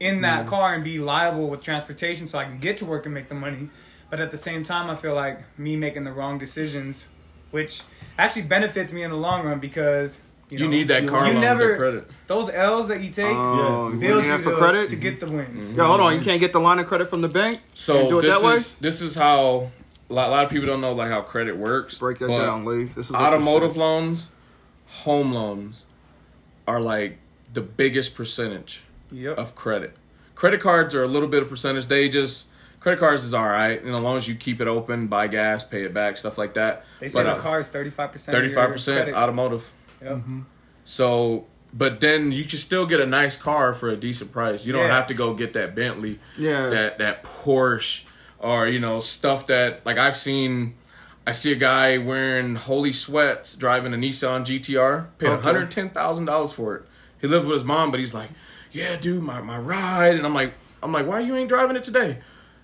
in that car and be liable with transportation so I can get to work and make the money. But at the same time, I feel like me making the wrong decisions, which actually benefits me in the long run because you, You, know, need that you car loan never- to credit. those L's that you take Oh, you build need you for credit? to get the wins. Yo, hold on. You can't get the line of credit from the bank. So Can't do it this that way? is this is how a lot, a lot of people don't know like how credit works. Break that down, Lee. This is Automotive loans, home loans, are like the biggest percentage Yep. of credit. Credit cards are a little bit of percentage. They just credit cards is all right, and as long as you keep it open, buy gas, pay it back, stuff like that. They say But, the uh, car is thirty five percent. Thirty-five percent automotive. Yep. Mm-hmm. So, but then you can still get a nice car for a decent price. You don't Yeah. have to go get that Bentley, Yeah. that that Porsche, or you know stuff that like I've seen. I see a guy wearing holy sweats driving a Nissan GTR, paid Okay. hundred ten thousand dollars for it. He lived with his mom, but he's like, "Yeah, dude, my, my ride," and I'm like, "I'm like, why you ain't driving it today?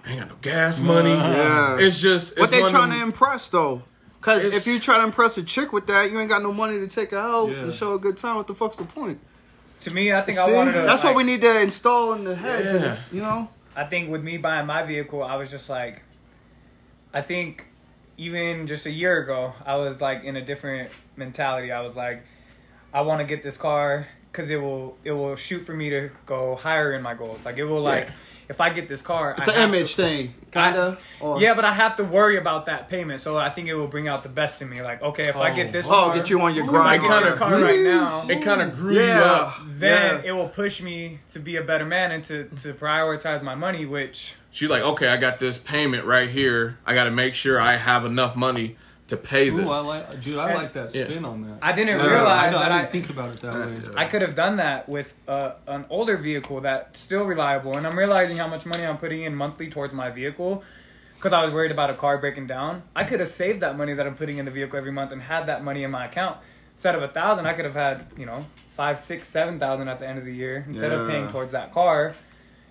I ain't got no gas money. Yeah. It's just it's What they trying them- to impress though? Because if you try to impress a chick with that, you ain't got no money to take her out Yeah. and show a good time. What the fuck's the point? To me, I think See? I wanted to. That's like, what we need to install in the heads. of Yeah. this, you know. I think with me buying my vehicle, I was just like, I think even just a year ago, I was like in a different mentality. I was like, I want to get this car because it will it will shoot for me to go higher in my goals. Like it will like Yeah. if I get this car, It's I an image to- thing, kinda. or- Yeah, but I have to worry about that payment. So I think it will bring out the best in me. Like, okay, if I Oh. get this Oh, car, get you on your if I grind. get this Kinda- car right now, It kind of grew you Yeah. up. then Yeah. it will push me to be a better man and to, to prioritize my money, which She's like, okay, I got this payment right here. I got to make sure I have enough money to pay this. Ooh, I like, dude, I And- like that Yeah. spin on that. I didn't Yeah. I, realize don't- I that didn't I, think about it that way. I could have done that with uh, an older vehicle that's still reliable. And I'm realizing how much money I'm putting in monthly towards my vehicle because I was worried about a car breaking down. I could have saved that money that I'm putting in the vehicle every month and had that money in my account. Instead of a thousand, I could have had, you know, five, six, seven thousand at the end of the year instead of paying towards that car.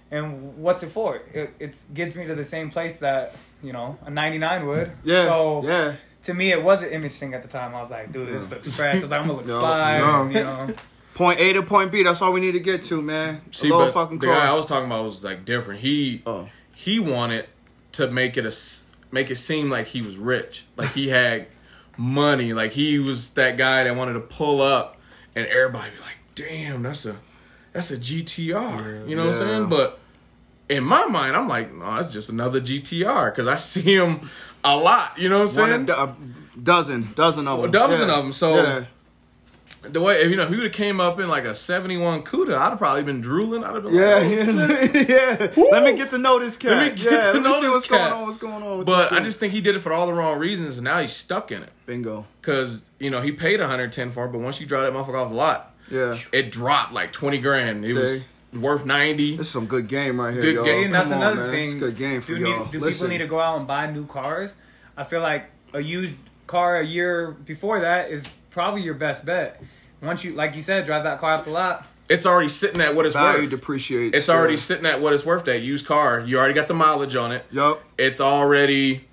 And what's it for? It, it gets me to the same place that, you know, a 99 would. Yeah. So yeah. To me, it was an image thing at the time. I was like, dude, this looks fresh. I was like, I'm gonna look No, fly, no. you know. Point A to point B. That's all we need to get to, man. See, a little but fucking the guy I was talking about was like different. He Oh. he wanted to make it a make it seem like he was rich, like he had money, like he was that guy that wanted to pull up and everybody be like, "Damn, that's a that's a GTR," you know what I'm saying? But in my mind, I'm like, "No, that's just another GTR" because I see him a lot, you know what I'm One saying? a, do- a dozen, dozen of them. a dozen Yeah. them. so- yeah. the way if you know if he would have came up in like a 71 Cuda, I'd have probably been drooling. I'd have been Yeah, like, oh, yeah, yeah. Let me get to know this cat. Let me get yeah, to let me know see this what's cat. going on. What's going on? With But I just think he did it for all the wrong reasons, and now he's stuck in it. bingo. Cause you know he paid 110 for it, but once you draw that motherfucker off the lot, Yeah, it dropped like 20 grand. It was See? Worth 90. this is some good game right here, Good y'all. game, And that's on, another man. thing. It's good game for do y'all. Need, do Listen. people need to go out and buy new cars? I feel like a used car a year before that is probably your best bet. Once you, like you said, drive that car off the lot. It's already sitting at what it's value worth. depreciates. It's already yeah. sitting at what it's worth. That used car, you already got the mileage on it. Yup. It's already.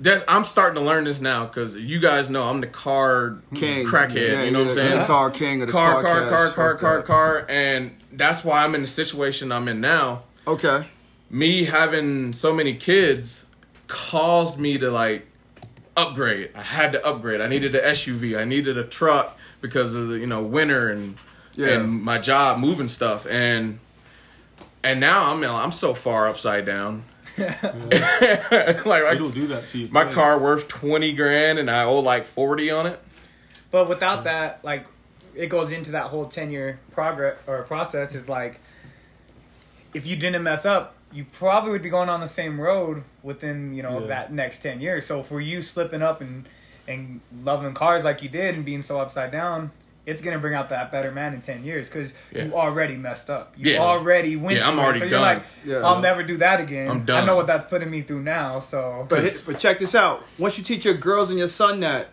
That's, I'm starting to learn this now because you guys know I'm the car King, crackhead. Yeah, you know what I'm you're the saying? Car king of the car, car, podcast. car, car, Fuck car, that. car, and that's why I'm in the situation I'm in now. Okay. me having so many kids caused me to like upgrade. I had to upgrade. I needed an SUV. I needed a truck because of the you know winter and Yeah. and my job moving stuff and and now I'm I'm so far upside down. like I, It'll do that to you. my quick. car worth twenty grand and I owe like forty on it. But without that, like, it goes into that whole ten year progress or process. Is like, if you didn't mess up, you probably would be going on the same road within you know Yeah. that next ten years. So for you slipping up and and loving cars like you did and being so upside down. It's gonna bring out that better man in ten years because Yeah. you already messed up. You Yeah. already went. Yeah, I'm through it. already so you're done. like, Yeah. I'll never do that again. I'm done. I know what that's putting me through now. So But but check this out. Once you teach your girls and your son that,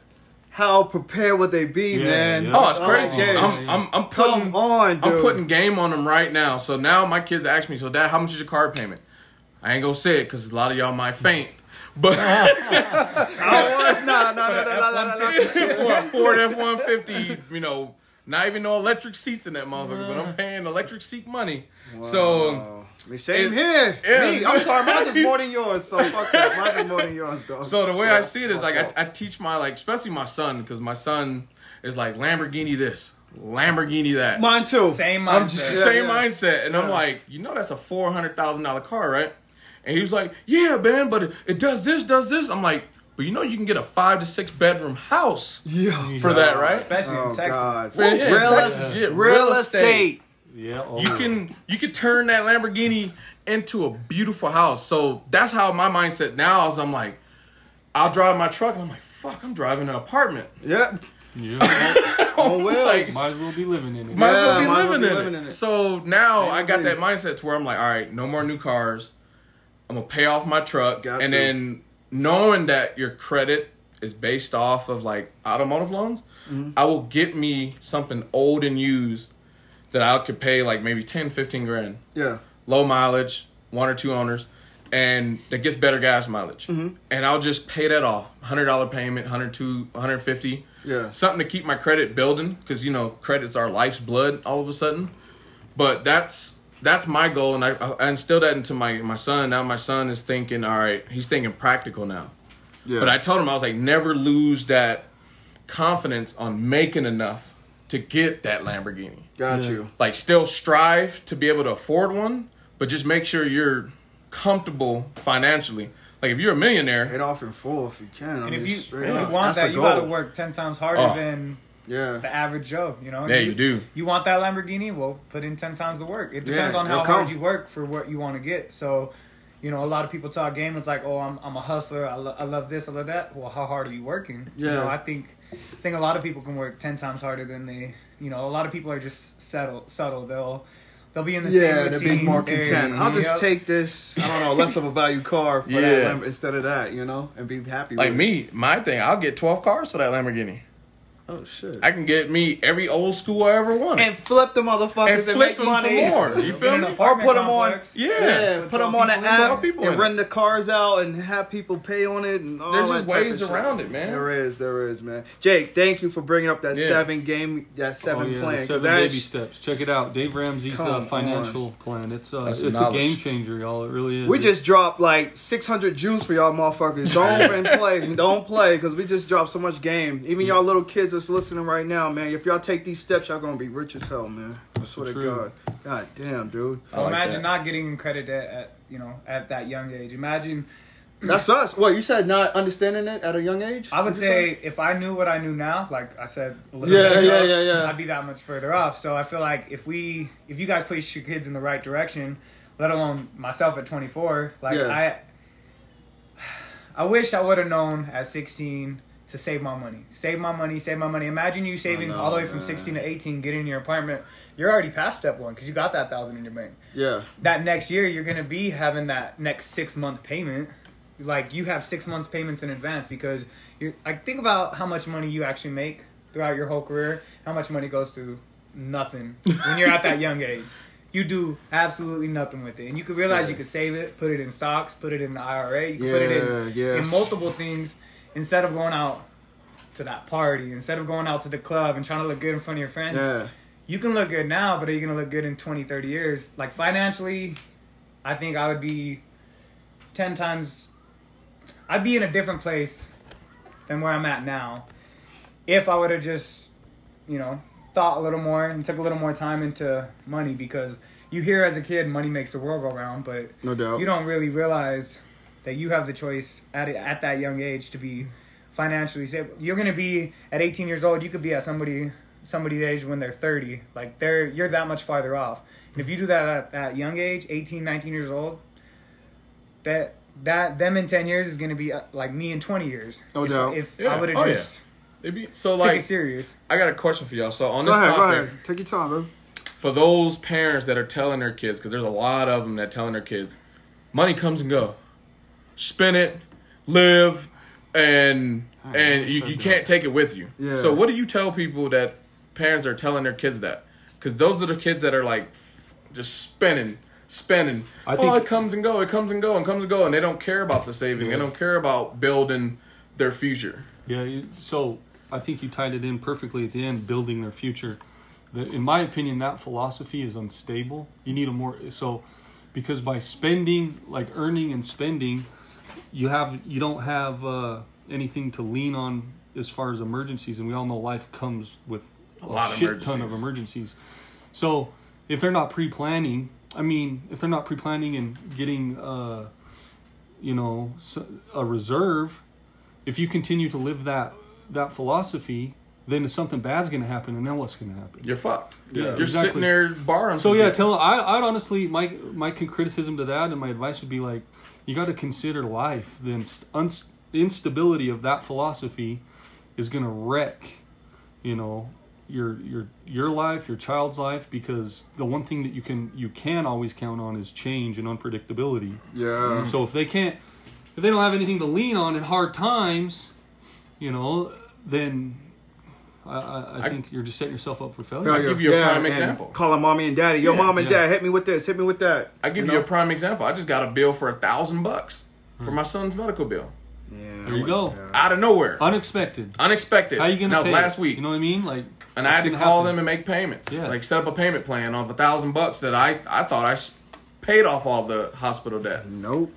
how prepared would they be, yeah, man? Yeah. Oh, it's crazy. Oh, I'm, I'm, I'm putting Come on, dude. I'm putting game on them right now. So now my kids ask me, so dad, how much is your car payment? I ain't gonna say it because a lot of y'all might faint. But I want, oh, no, no, no, no, no, no. Ford F one fifty, you know, not even no electric seats in that motherfucker, but I'm paying electric seat money. Wow. So same It's- here. yeah. Me, I'm sorry, mine is more than yours. So fuck that. Mine is more than yours, though. so the way I see it is like I, I teach my like, especially my son, because my son is like Lamborghini this, Lamborghini that. mine too. same mindset. just, same yeah. mindset, and I'm like, you know, that's a four hundred thousand dollar car, right? And he was like, yeah, man, but it, it does this, does this. I'm like, but you know, you can get a five to six bedroom house Yeah. for that, right? especially Oh in Texas. God. Man, yeah, real, Texas, yeah, real estate. Yeah. Oh, You can you can turn that Lamborghini into a beautiful house. So that's how my mindset now is. I'm like, I'll drive my truck, and I'm like, fuck, I'm driving an apartment. Yep. Yeah. On wheels. Like, Might as well be living in it. Might as well be might as well living, be in, living it. in it. So now Same I got thing. that mindset to where I'm like, all right, no more new cars. I'm gonna pay off my truck, Got and to. then knowing that your credit is based off of like automotive loans, Mm-hmm. I will get me something old and used that I could pay like maybe 10, 15 grand, Yeah. low mileage, one or two owners, and that gets better gas mileage, Mm-hmm. and I'll just pay that off, hundred dollar payment, 102, 150 Yeah. something to keep my credit building because you know credit's our life's blood all of a sudden but that's that's my goal and I, I instilled that into my my son now my son is thinking all right he's thinking practical now Yeah. but i told him i was like never lose that confidence on making enough to get that lamborghini got Yeah. you. like still strive to be able to afford one but just make sure you're comfortable financially like if you're a millionaire Hit off in full if you can. I mean, if you, if you want That's that, the you got to work ten times harder Oh. than Yeah. the average Joe. You know. Yeah, you do. You want that Lamborghini? Well, put in ten times the work. It depends Yeah, on how hard come. you work for what you want to get. So, you know, a lot of people talk game. It's like, oh, I'm I'm a hustler. I, lo- I love this. I love that. Well, how hard are you working? Yeah. You know, I think I think a lot of people can work ten times harder than they. You know, a lot of people are just settle subtle. They'll they'll be in the Yeah, same they'll be more They're- content. I'll just Yep. take this, I don't know, less of a value car for Yeah. that Lamb- instead of that, you know, and be happy like with it. me my thing i'll get 12 cars for that lamborghini Oh shit. I can get me every old school I ever wanted. and flip the motherfuckers And and, flip make them money. for more. You feel me? Or apartment put 'em on- Yeah. Yeah, put them on the people in- app people and it. rent the cars out and have people pay on it and all There's that just type of ways shit. around it, man. There is, there is, man. Jake, thank you for bringing up that Yeah. seven game, that seven oh, yeah, plan. seven that baby sh- steps. Check it out, Dave Ramsey's Come uh, on. financial plan. It's uh, it's knowledge. a game changer, y'all. It really is. We It- just dropped like 600 Jews for y'all motherfuckers. Don't play. Don't play because we just dropped so much game. Even y'all little kids that's listening right now, man. If y'all take these steps, y'all gonna be rich as hell, man. I swear to. God. God damn, dude. I like imagine that. not getting credit at, at you know at that young age. Imagine That's us. What you said? Not understanding it at a young age? I would What'd say if I knew what I knew now, like I said a little Yeah, bit ago, yeah, yeah, yeah. I'd be that much further off. So I feel like if we, if you guys push your kids in the right direction, let alone myself at 24, like Yeah. I, I wish I would have known at 16 to save my money, save my money, save my money. Imagine you saving know, all the way from man. 16 to 18, getting in your apartment. You're already past step one because you got that thousand in your bank. Yeah. That next year, you're gonna be having that next six month payment. Like you have six months payments in advance because you're. Like think about how much money you actually make throughout your whole career. How much money goes to nothing when you're at that young age. You do absolutely nothing with it, and you could realize you could save it, put it in stocks, put it in the IRA, you could put it in Yeah, in multiple things instead of going out to that party, instead of going out to the club and trying to look good in front of your friends Yeah. you can look good now, but are you going to look good in 20, 30 years? Like financially, I think I would be 10 times, I'd be in a different place than where I'm at now if I would have just, you know, thought a little more and took a little more time into money because you hear as a kid money makes the world go round, but No doubt. you don't really realize that you have the choice at at that young age to be financially stable. You're gonna be at 18 years old. You could be at somebody somebody's age when they're 30. Like they're you're that much farther off. And if you do that at that young age, 18, 19 years old, that that them in 10 years is gonna be uh, like me in 20 years. No if, doubt. If Yeah. I would have Oh, yeah. just It'd be, so took like, it serious. I got a question for y'all. So on Go this ahead, go topic, ahead. Take your time, bro. for those parents that are telling their kids, because there's a lot of them that telling their kids, money comes and go, spend it, live, and I and you, you can't take it with you. Yeah. So what do you tell people that parents are telling their kids that? Because those are the kids that are like just spinning, spinning. I oh, think- it comes and go, it comes and go, and comes and go, and they don't care about the saving. Yeah. They don't care about building their future. Yeah, so I think you tied it in perfectly at the end, building their future. In my opinion, that philosophy is unstable. You need a more so because by spending, like earning and spending, you have you don't have uh, anything to lean on as far as emergencies, and we all know life comes with a, lot of shit ton of emergencies. So if they're not pre-planning, I mean, if they're not pre-planning and getting, uh, you know, a reserve, if you continue to live that that philosophy, then something bad's going to happen, and then what's going to happen? You're fucked. Yeah, You're exactly. sitting there borrowing. So yeah, tell I I'd honestly my my criticism to that and my advice would be like you got to consider life. The inst- unst- instability of that philosophy is going to wreck, you know, your your your life, your child's life because the one thing that you can you can always count on is change and unpredictability. Yeah. So if they can't, if they don't have anything to lean on in hard times, you know, then I, I, I I- think you're just setting yourself up for failure. I'll give you a prime and example. Calling mommy and daddy. Yo, Yeah, mom and yeah. dad, hit me with this. Hit me with that. I give You you, know? a prime example. I just got a bill for a thousand bucks for hmm. my son's medical bill Yeah. There you oh go. Yeah. out of nowhere, Unexpected. unexpected. How you gonna And pay last it? week, You know what I mean? Like, and I had to call happen? them and make payments. Yeah. like set up a payment plan of a thousand bucks that I I thought I paid off all the hospital debt. Nope.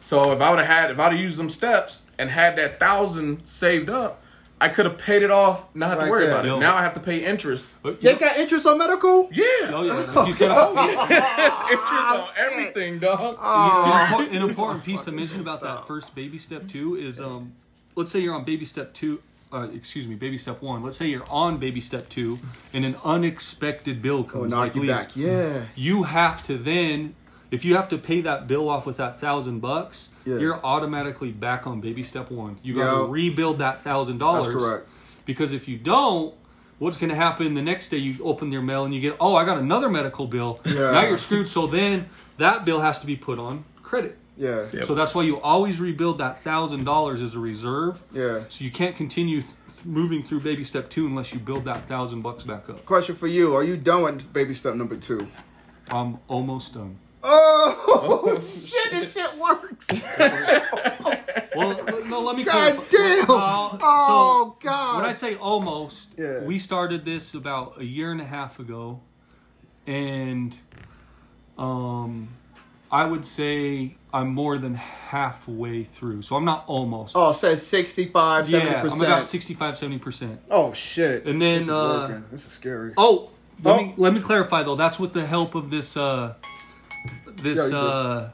So if I would have had if I'd have used them steps and had that thousand saved up, I could have paid it off. Not have Right to worry there. about it. Yo. Now I have to pay interest. But, They got interest on medical? Yeah, oh yeah, like you said, it's interest on everything, dog. Oh. an, important, an important piece to mention about that first baby step two is, um, let's say you're on baby step two. Uh, excuse me, baby step one. Let's say you're on baby step two, and an unexpected bill Oh, comes. knock like you lease. back. Yeah. you have to then if you have to pay that bill off with that thousand bucks Yeah. you're automatically back on baby step one you got to Yeah. rebuild that thousand dollars That's correct. because if you don't what's going to happen the next day you open your mail and you get oh i got another medical bill Yeah. now you're screwed so then that bill has to be put on credit Yeah. Yep. so that's why you always rebuild that thousand dollars as a reserve Yeah. so you can't continue th- moving through baby step two unless you build that thousand bucks back up. Question for you: Are you done with baby step number two? I'm almost done. Oh shit! This shit works. Well, no, let me God clarify. damn! Uh, Oh, so God. When I say almost, Yeah. we started this about a year and a half ago, and um, I would say I'm more than halfway through. So I'm not almost. Oh, it says 65, 70 yeah, I'm about 65, 70 percent. Oh shit! And then, this is uh, working. This is scary. Oh, let Oh. me let me clarify though. That's with the help of this uh, this Yeah, uh,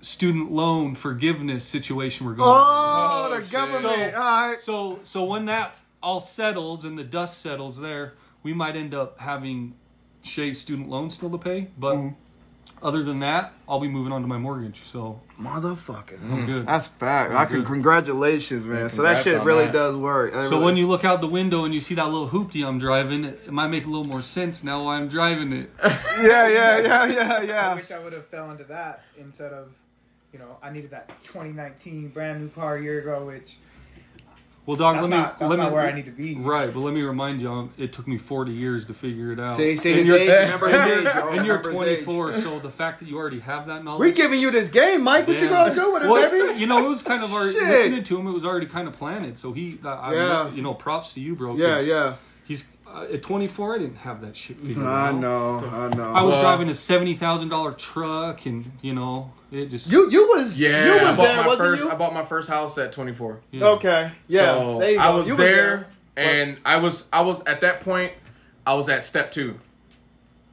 student loan forgiveness situation we're going. Oh, Oh, the shit. government. So- All right. So so when that all settles and the dust settles there, we might end up having Shay's student loan still to pay. But Mm-hmm. Other than that, I'll be moving on to my mortgage. So Motherfucker. I'm good. That's fact. I can good. congratulations, man. Yeah, so that congrats shit on really that. does work. That So really- when you look out the window and you see that little hoopty I'm driving, it might make a little more sense now why I'm driving it. yeah, yeah, yeah, yeah, yeah. I yeah. wish I would have fell into that instead of, you know, I needed that 2019 brand new car a year ago, which Well, dog, that's let me not that's let not me where I need to be. right, but let me remind you, um, it took me 40 years to figure it out. See, see and his you're, age. Remember his age. yo. and you're Remember his age. 24, so the fact that you already have that knowledge. We giving you this game, Mike. What you gonna do with it, Well, baby? You know, it was kind of already listening to him. It was already kind of planted. So he, I, I Yeah. you know, props to you, bro. Yeah, 'cause yeah. He's uh, at 24. I didn't have that shit figured I out. know, I know. I was Well- driving a seventy thousand dollar truck, and you know, it just you you was Yeah, you I was bought there, my wasn't first. you? I bought my first house at 24. yeah. Okay, yeah. So there you go. I was You there, and I was I was at that point. I was at step two,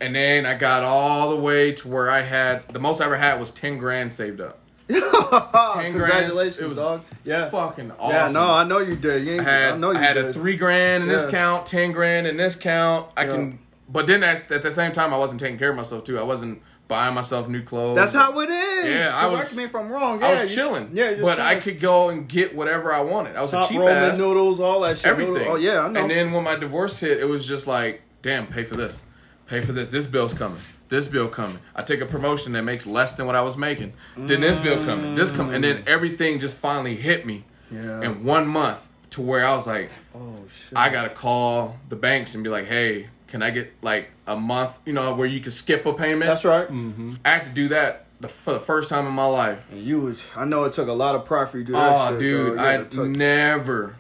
and then I got all the way to where I had the most I ever had was ten grand saved up. Ten grand. Congratulations, It was dog. Yeah, fucking awesome. yeah. No, I know you did. You I had I know you I had did. a three grand in this Yeah. count, ten grand in this count. I Yeah. can, but then at, at the same time, I wasn't taking care of myself too. I wasn't buying myself new clothes. That's how it is. Yeah, I Correct was- me if I'm wrong. Yeah, I was chilling. Yeah, just but I could go and get whatever I wanted. I was a top cheap ramen ass. noodles, all that shit. everything. Noodle- Oh yeah, I know. And then when my divorce hit, it was just like, damn, pay for this, pay for this. This bill's coming. This bill coming. I take a promotion that makes less than what I was making. Then this bill coming. This coming, and then everything just finally hit me yeah. in one month to where I was like, oh shit. I gotta call the banks and be like, hey, can I get like a month? You know, where you can skip a payment. That's right. Mm-hmm. I had to do that the, for the first time in my life. And you was. I know it took a lot of pride for you to do that Oh, shit. dude, bro. I had never,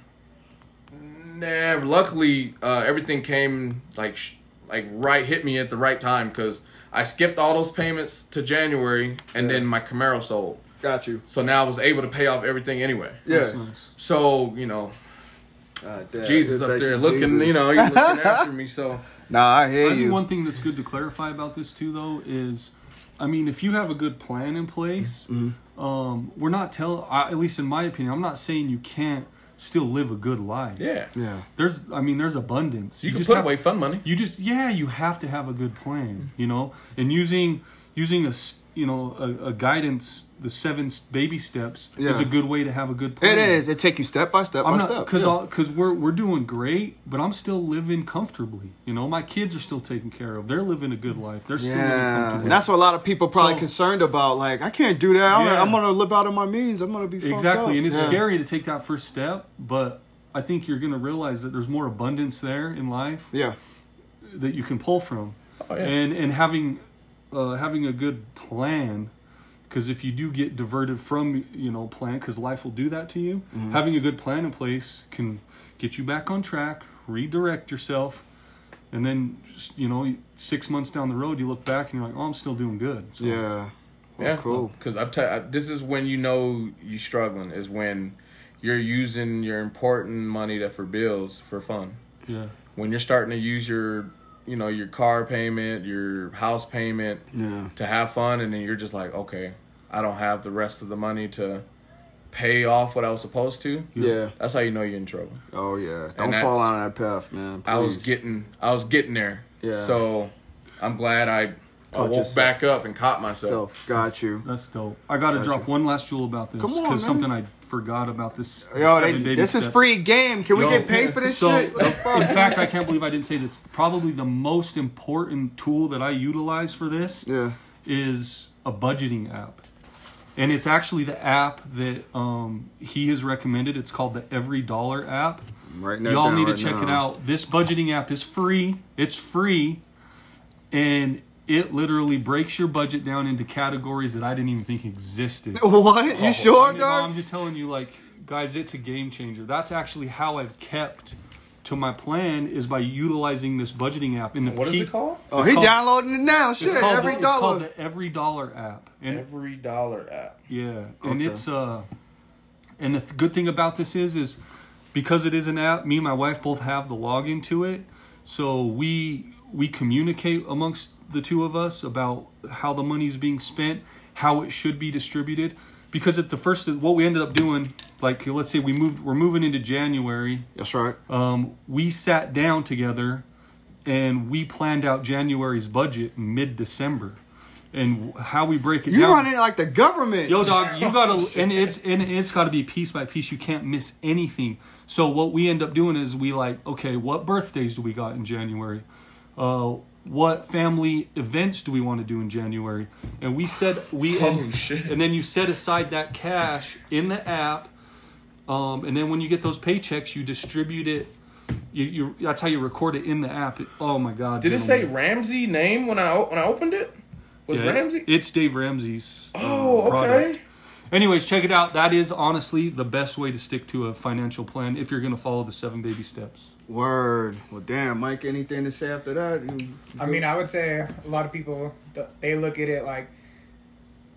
never. Luckily, uh, everything came like sh- like right hit me at the right time because I skipped all those payments to January, and Yeah. then my Camaro sold. got you. So now I was able to pay off everything anyway. Yeah. That's nice. So you know, damn. Jesus up there you, looking, Jesus. you know, he's looking after me. So Nah, I hear I think you. one thing that's good to clarify about this too, though, is, I mean, if you have a good plan in place, Mm-hmm. um, we're not telling. At least in my opinion, I'm not saying you can't still live a good life. yeah, yeah. There's, I mean, there's abundance. you, can just put have- away fun money. You just, yeah, you have to have a good plan, you know, and using using a, s- you know, a, a guidance, the seven baby steps is a good way to have a good plan. It is. It take you step by step I'm by not step. because yeah. because we're we're doing great, but I'm still living comfortably. You know, my kids are still taken care of. They're living a good life. They're still living Yeah, and that's what a lot of people probably So- concerned about. Like, I can't do that. I'm, Yeah. I'm gonna live out of my means. I'm gonna be exactly, up. and it's Yeah. scary to take that first step. But I think you're going to realize that there's more abundance there in life Yeah, that you can pull from, Oh, yeah. and and having uh, having a good plan. Because if you do get diverted from you know plan, because life will do that to you. Mm-hmm. Having a good plan in place can get you back on track, redirect yourself, and then just, you know six months down the road you look back and you're like, oh, I'm still doing good. So, yeah. Well, yeah, cool. Because I'm tell this is when you know you're struggling is when you're using your important money that for bills for fun. yeah. When you're starting to use your, you know, your car payment, your house payment Yeah, to have fun, and then you're just like, okay, I don't have the rest of the money to pay off what I was supposed to. yeah. That's how you know you're in trouble. Oh yeah. Don't fall on that path, man. I was getting, I was getting there. Yeah. So I'm glad I, I woke yourself. back up and caught myself. So got you. That's dope. I got to Gotcha. drop one last jewel about this because something I forgot about this. Yo, seven they, this is free game. Can we get paid for this so, shit? What the fuck? In fact, I can't believe I didn't say this. Probably the most important tool that I utilize for this yeah. is a budgeting app. And it's actually the app that um, he has recommended. It's called the Every Dollar app. Writing that Y'all need to right check it out. This budgeting app is free. It's free, and it literally breaks your budget down into categories that I didn't even think existed. What? You Oh, sure, I mean, dog? I'm just telling you, like, guys, it's a game changer. That's actually how I've kept to my plan is by utilizing this budgeting app. In the What is key- it called? oh, it's he called- downloading it now. It's Shit, called, every the, it's called dollar. the Every Dollar app, and Every dollar app. yeah, and Okay. it's uh, and the th- good thing about this is is because it is an app. Me and my wife both have the login to it, so we we communicate amongst the two of us about how the money's being spent, how it should be distributed. Because at the first, what we ended up doing, like let's say we moved, we're moving into January. That's right. Um, we sat down together and we planned out January's budget mid December, and how we break it You down. running like the government. Yo, dog, you gotta, and it's and it's got to be piece by piece. You can't miss anything. So what we end up doing is we like, okay, what birthdays do we got in January? Uh, what family events do we want to do in January? And we said we and, and then you set aside that cash in the app, um, and then when you get those paychecks, you distribute it. You, you that's how you record it in the app. It- oh my god! Did it say. Ramsey name when I when I opened it? Was Yeah, Ramsey? It's Dave Ramsey's. uh, oh, okay. product. Anyways, check it out. That is honestly the best way to stick to a financial plan if you're going to follow the seven baby steps. Word. Well, damn, Mike. Anything to say after that? I mean, I would say a lot of people they look at it like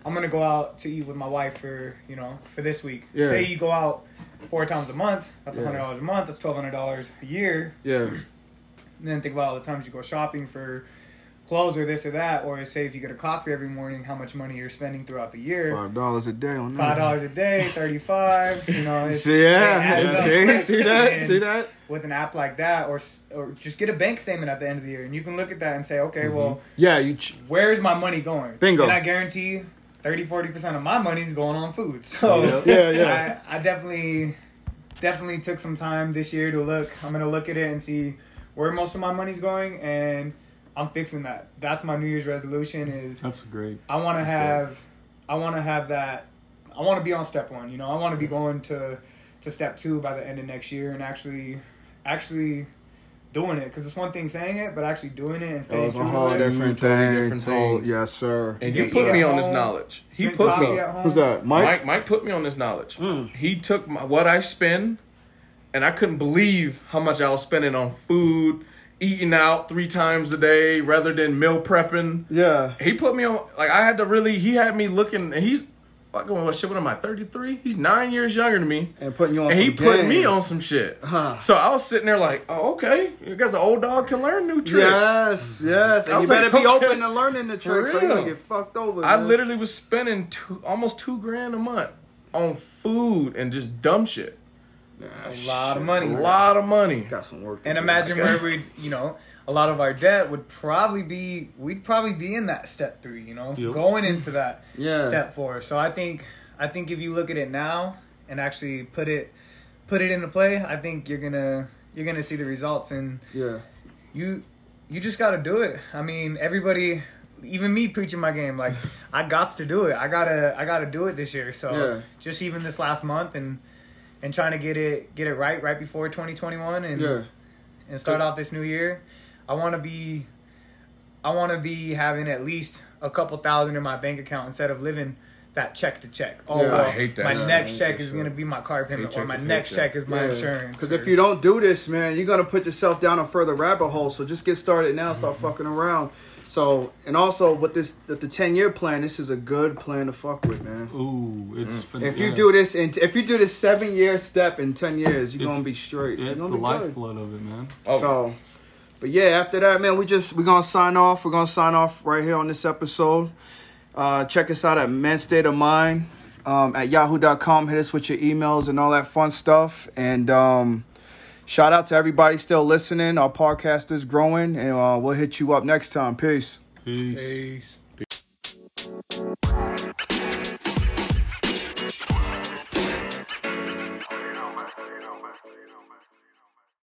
I'm gonna go out to eat with my wife for you know for this week. Yeah. Say you go out four times a month. That's Yeah. hundred dollars a month. That's twelve hundred dollars a year. yeah. And then think about all the times you go shopping for clothes or this or that, or say if you get a coffee every morning, how much money you're spending throughout the year. Five dollars a day on that. Five dollars a day, thirty five. You know, it's, See, yeah, it see, quick. see that, And see that. With an app like that, or or just get a bank statement at the end of the year, and you can look at that and say, okay, mm-hmm. well, Yeah, you. Ch- where's my money going? Bingo. And I guarantee 30 40% of my money's going on food. So Yeah, yeah. I, I definitely definitely took some time this year to look. I'm going to look at it and see where most of my money's going and I'm fixing that. That's my New Year's resolution is That's great. I want to have I want to have that I want to be on step 1, you know. I want to be going to to step 2 by the end of next year and actually actually doing it cuz it's one thing saying it, but actually doing it and That staying was a true whole to it. different Totally thing. different Total- things. yes, sir. And you Yes, put sir. me on this knowledge. He drink put me. Who's that? Mike. Mike Mike put me on this knowledge. Mm. He took my, what I spend, and I couldn't believe how much I was spending on food, eating out three times a day rather than meal prepping. Yeah. He put me on like I had to really. He had me looking, and he's like, what shit? What am I? Thirty three. He's nine years younger than me. And putting you on And some he put me on some shit. Huh. So I was sitting there like, oh, okay. I guess an old dog can learn new tricks. Yes, mm-hmm. yes. I And you was better like, be okay. open to learning the tricks or you're real. going to get fucked over. I man. literally was spending two, almost two grand a month on food and just dumb shit. A lot of money. A lot of money. Got some work. And imagine where we, you know, a lot of our debt would probably be, we'd probably be in that step three, you know, Yep. going into that Yeah. step four. So I think, I think if you look at it now and actually put it, put it into play, I think you're gonna, you're gonna see the results, and Yeah. you, you just got to do it. I mean, everybody, even me preaching my game, like I got to do it. I gotta, I gotta do it this year. So Yeah. just even this last month and. And trying to get it get it right right before 2021 and Yeah. and start off this new year, I want to be, I want to be having at least a couple thousand in my bank account instead of living that check to check. Oh, Yeah. well, I hate that My shit. next check is that gonna be my car payment, or my next check is my insurance. Because if you don't do this, man, you're gonna put yourself down a further rabbit hole. So just get started now. Start Mm-hmm. fucking around. So and also with this, with the ten year plan, this is a good plan to fuck with, man. Ooh, it's Mm. fin- If you yeah. do this in, if you do this seven year step in ten years, you're It's- gonna be straight. yeah, You're it's gonna the be good. lifeblood of it, man. Oh, So, but yeah, after that, man, we just we're gonna sign off. We're gonna sign off right here on this episode. Uh, check us out at Men's State of Mind um, at yahoo.com. Hit us with your emails and all that fun stuff. And um, shout out to everybody still listening. Our podcast is growing, and uh, we'll hit you up next time. Peace. Peace. Peace.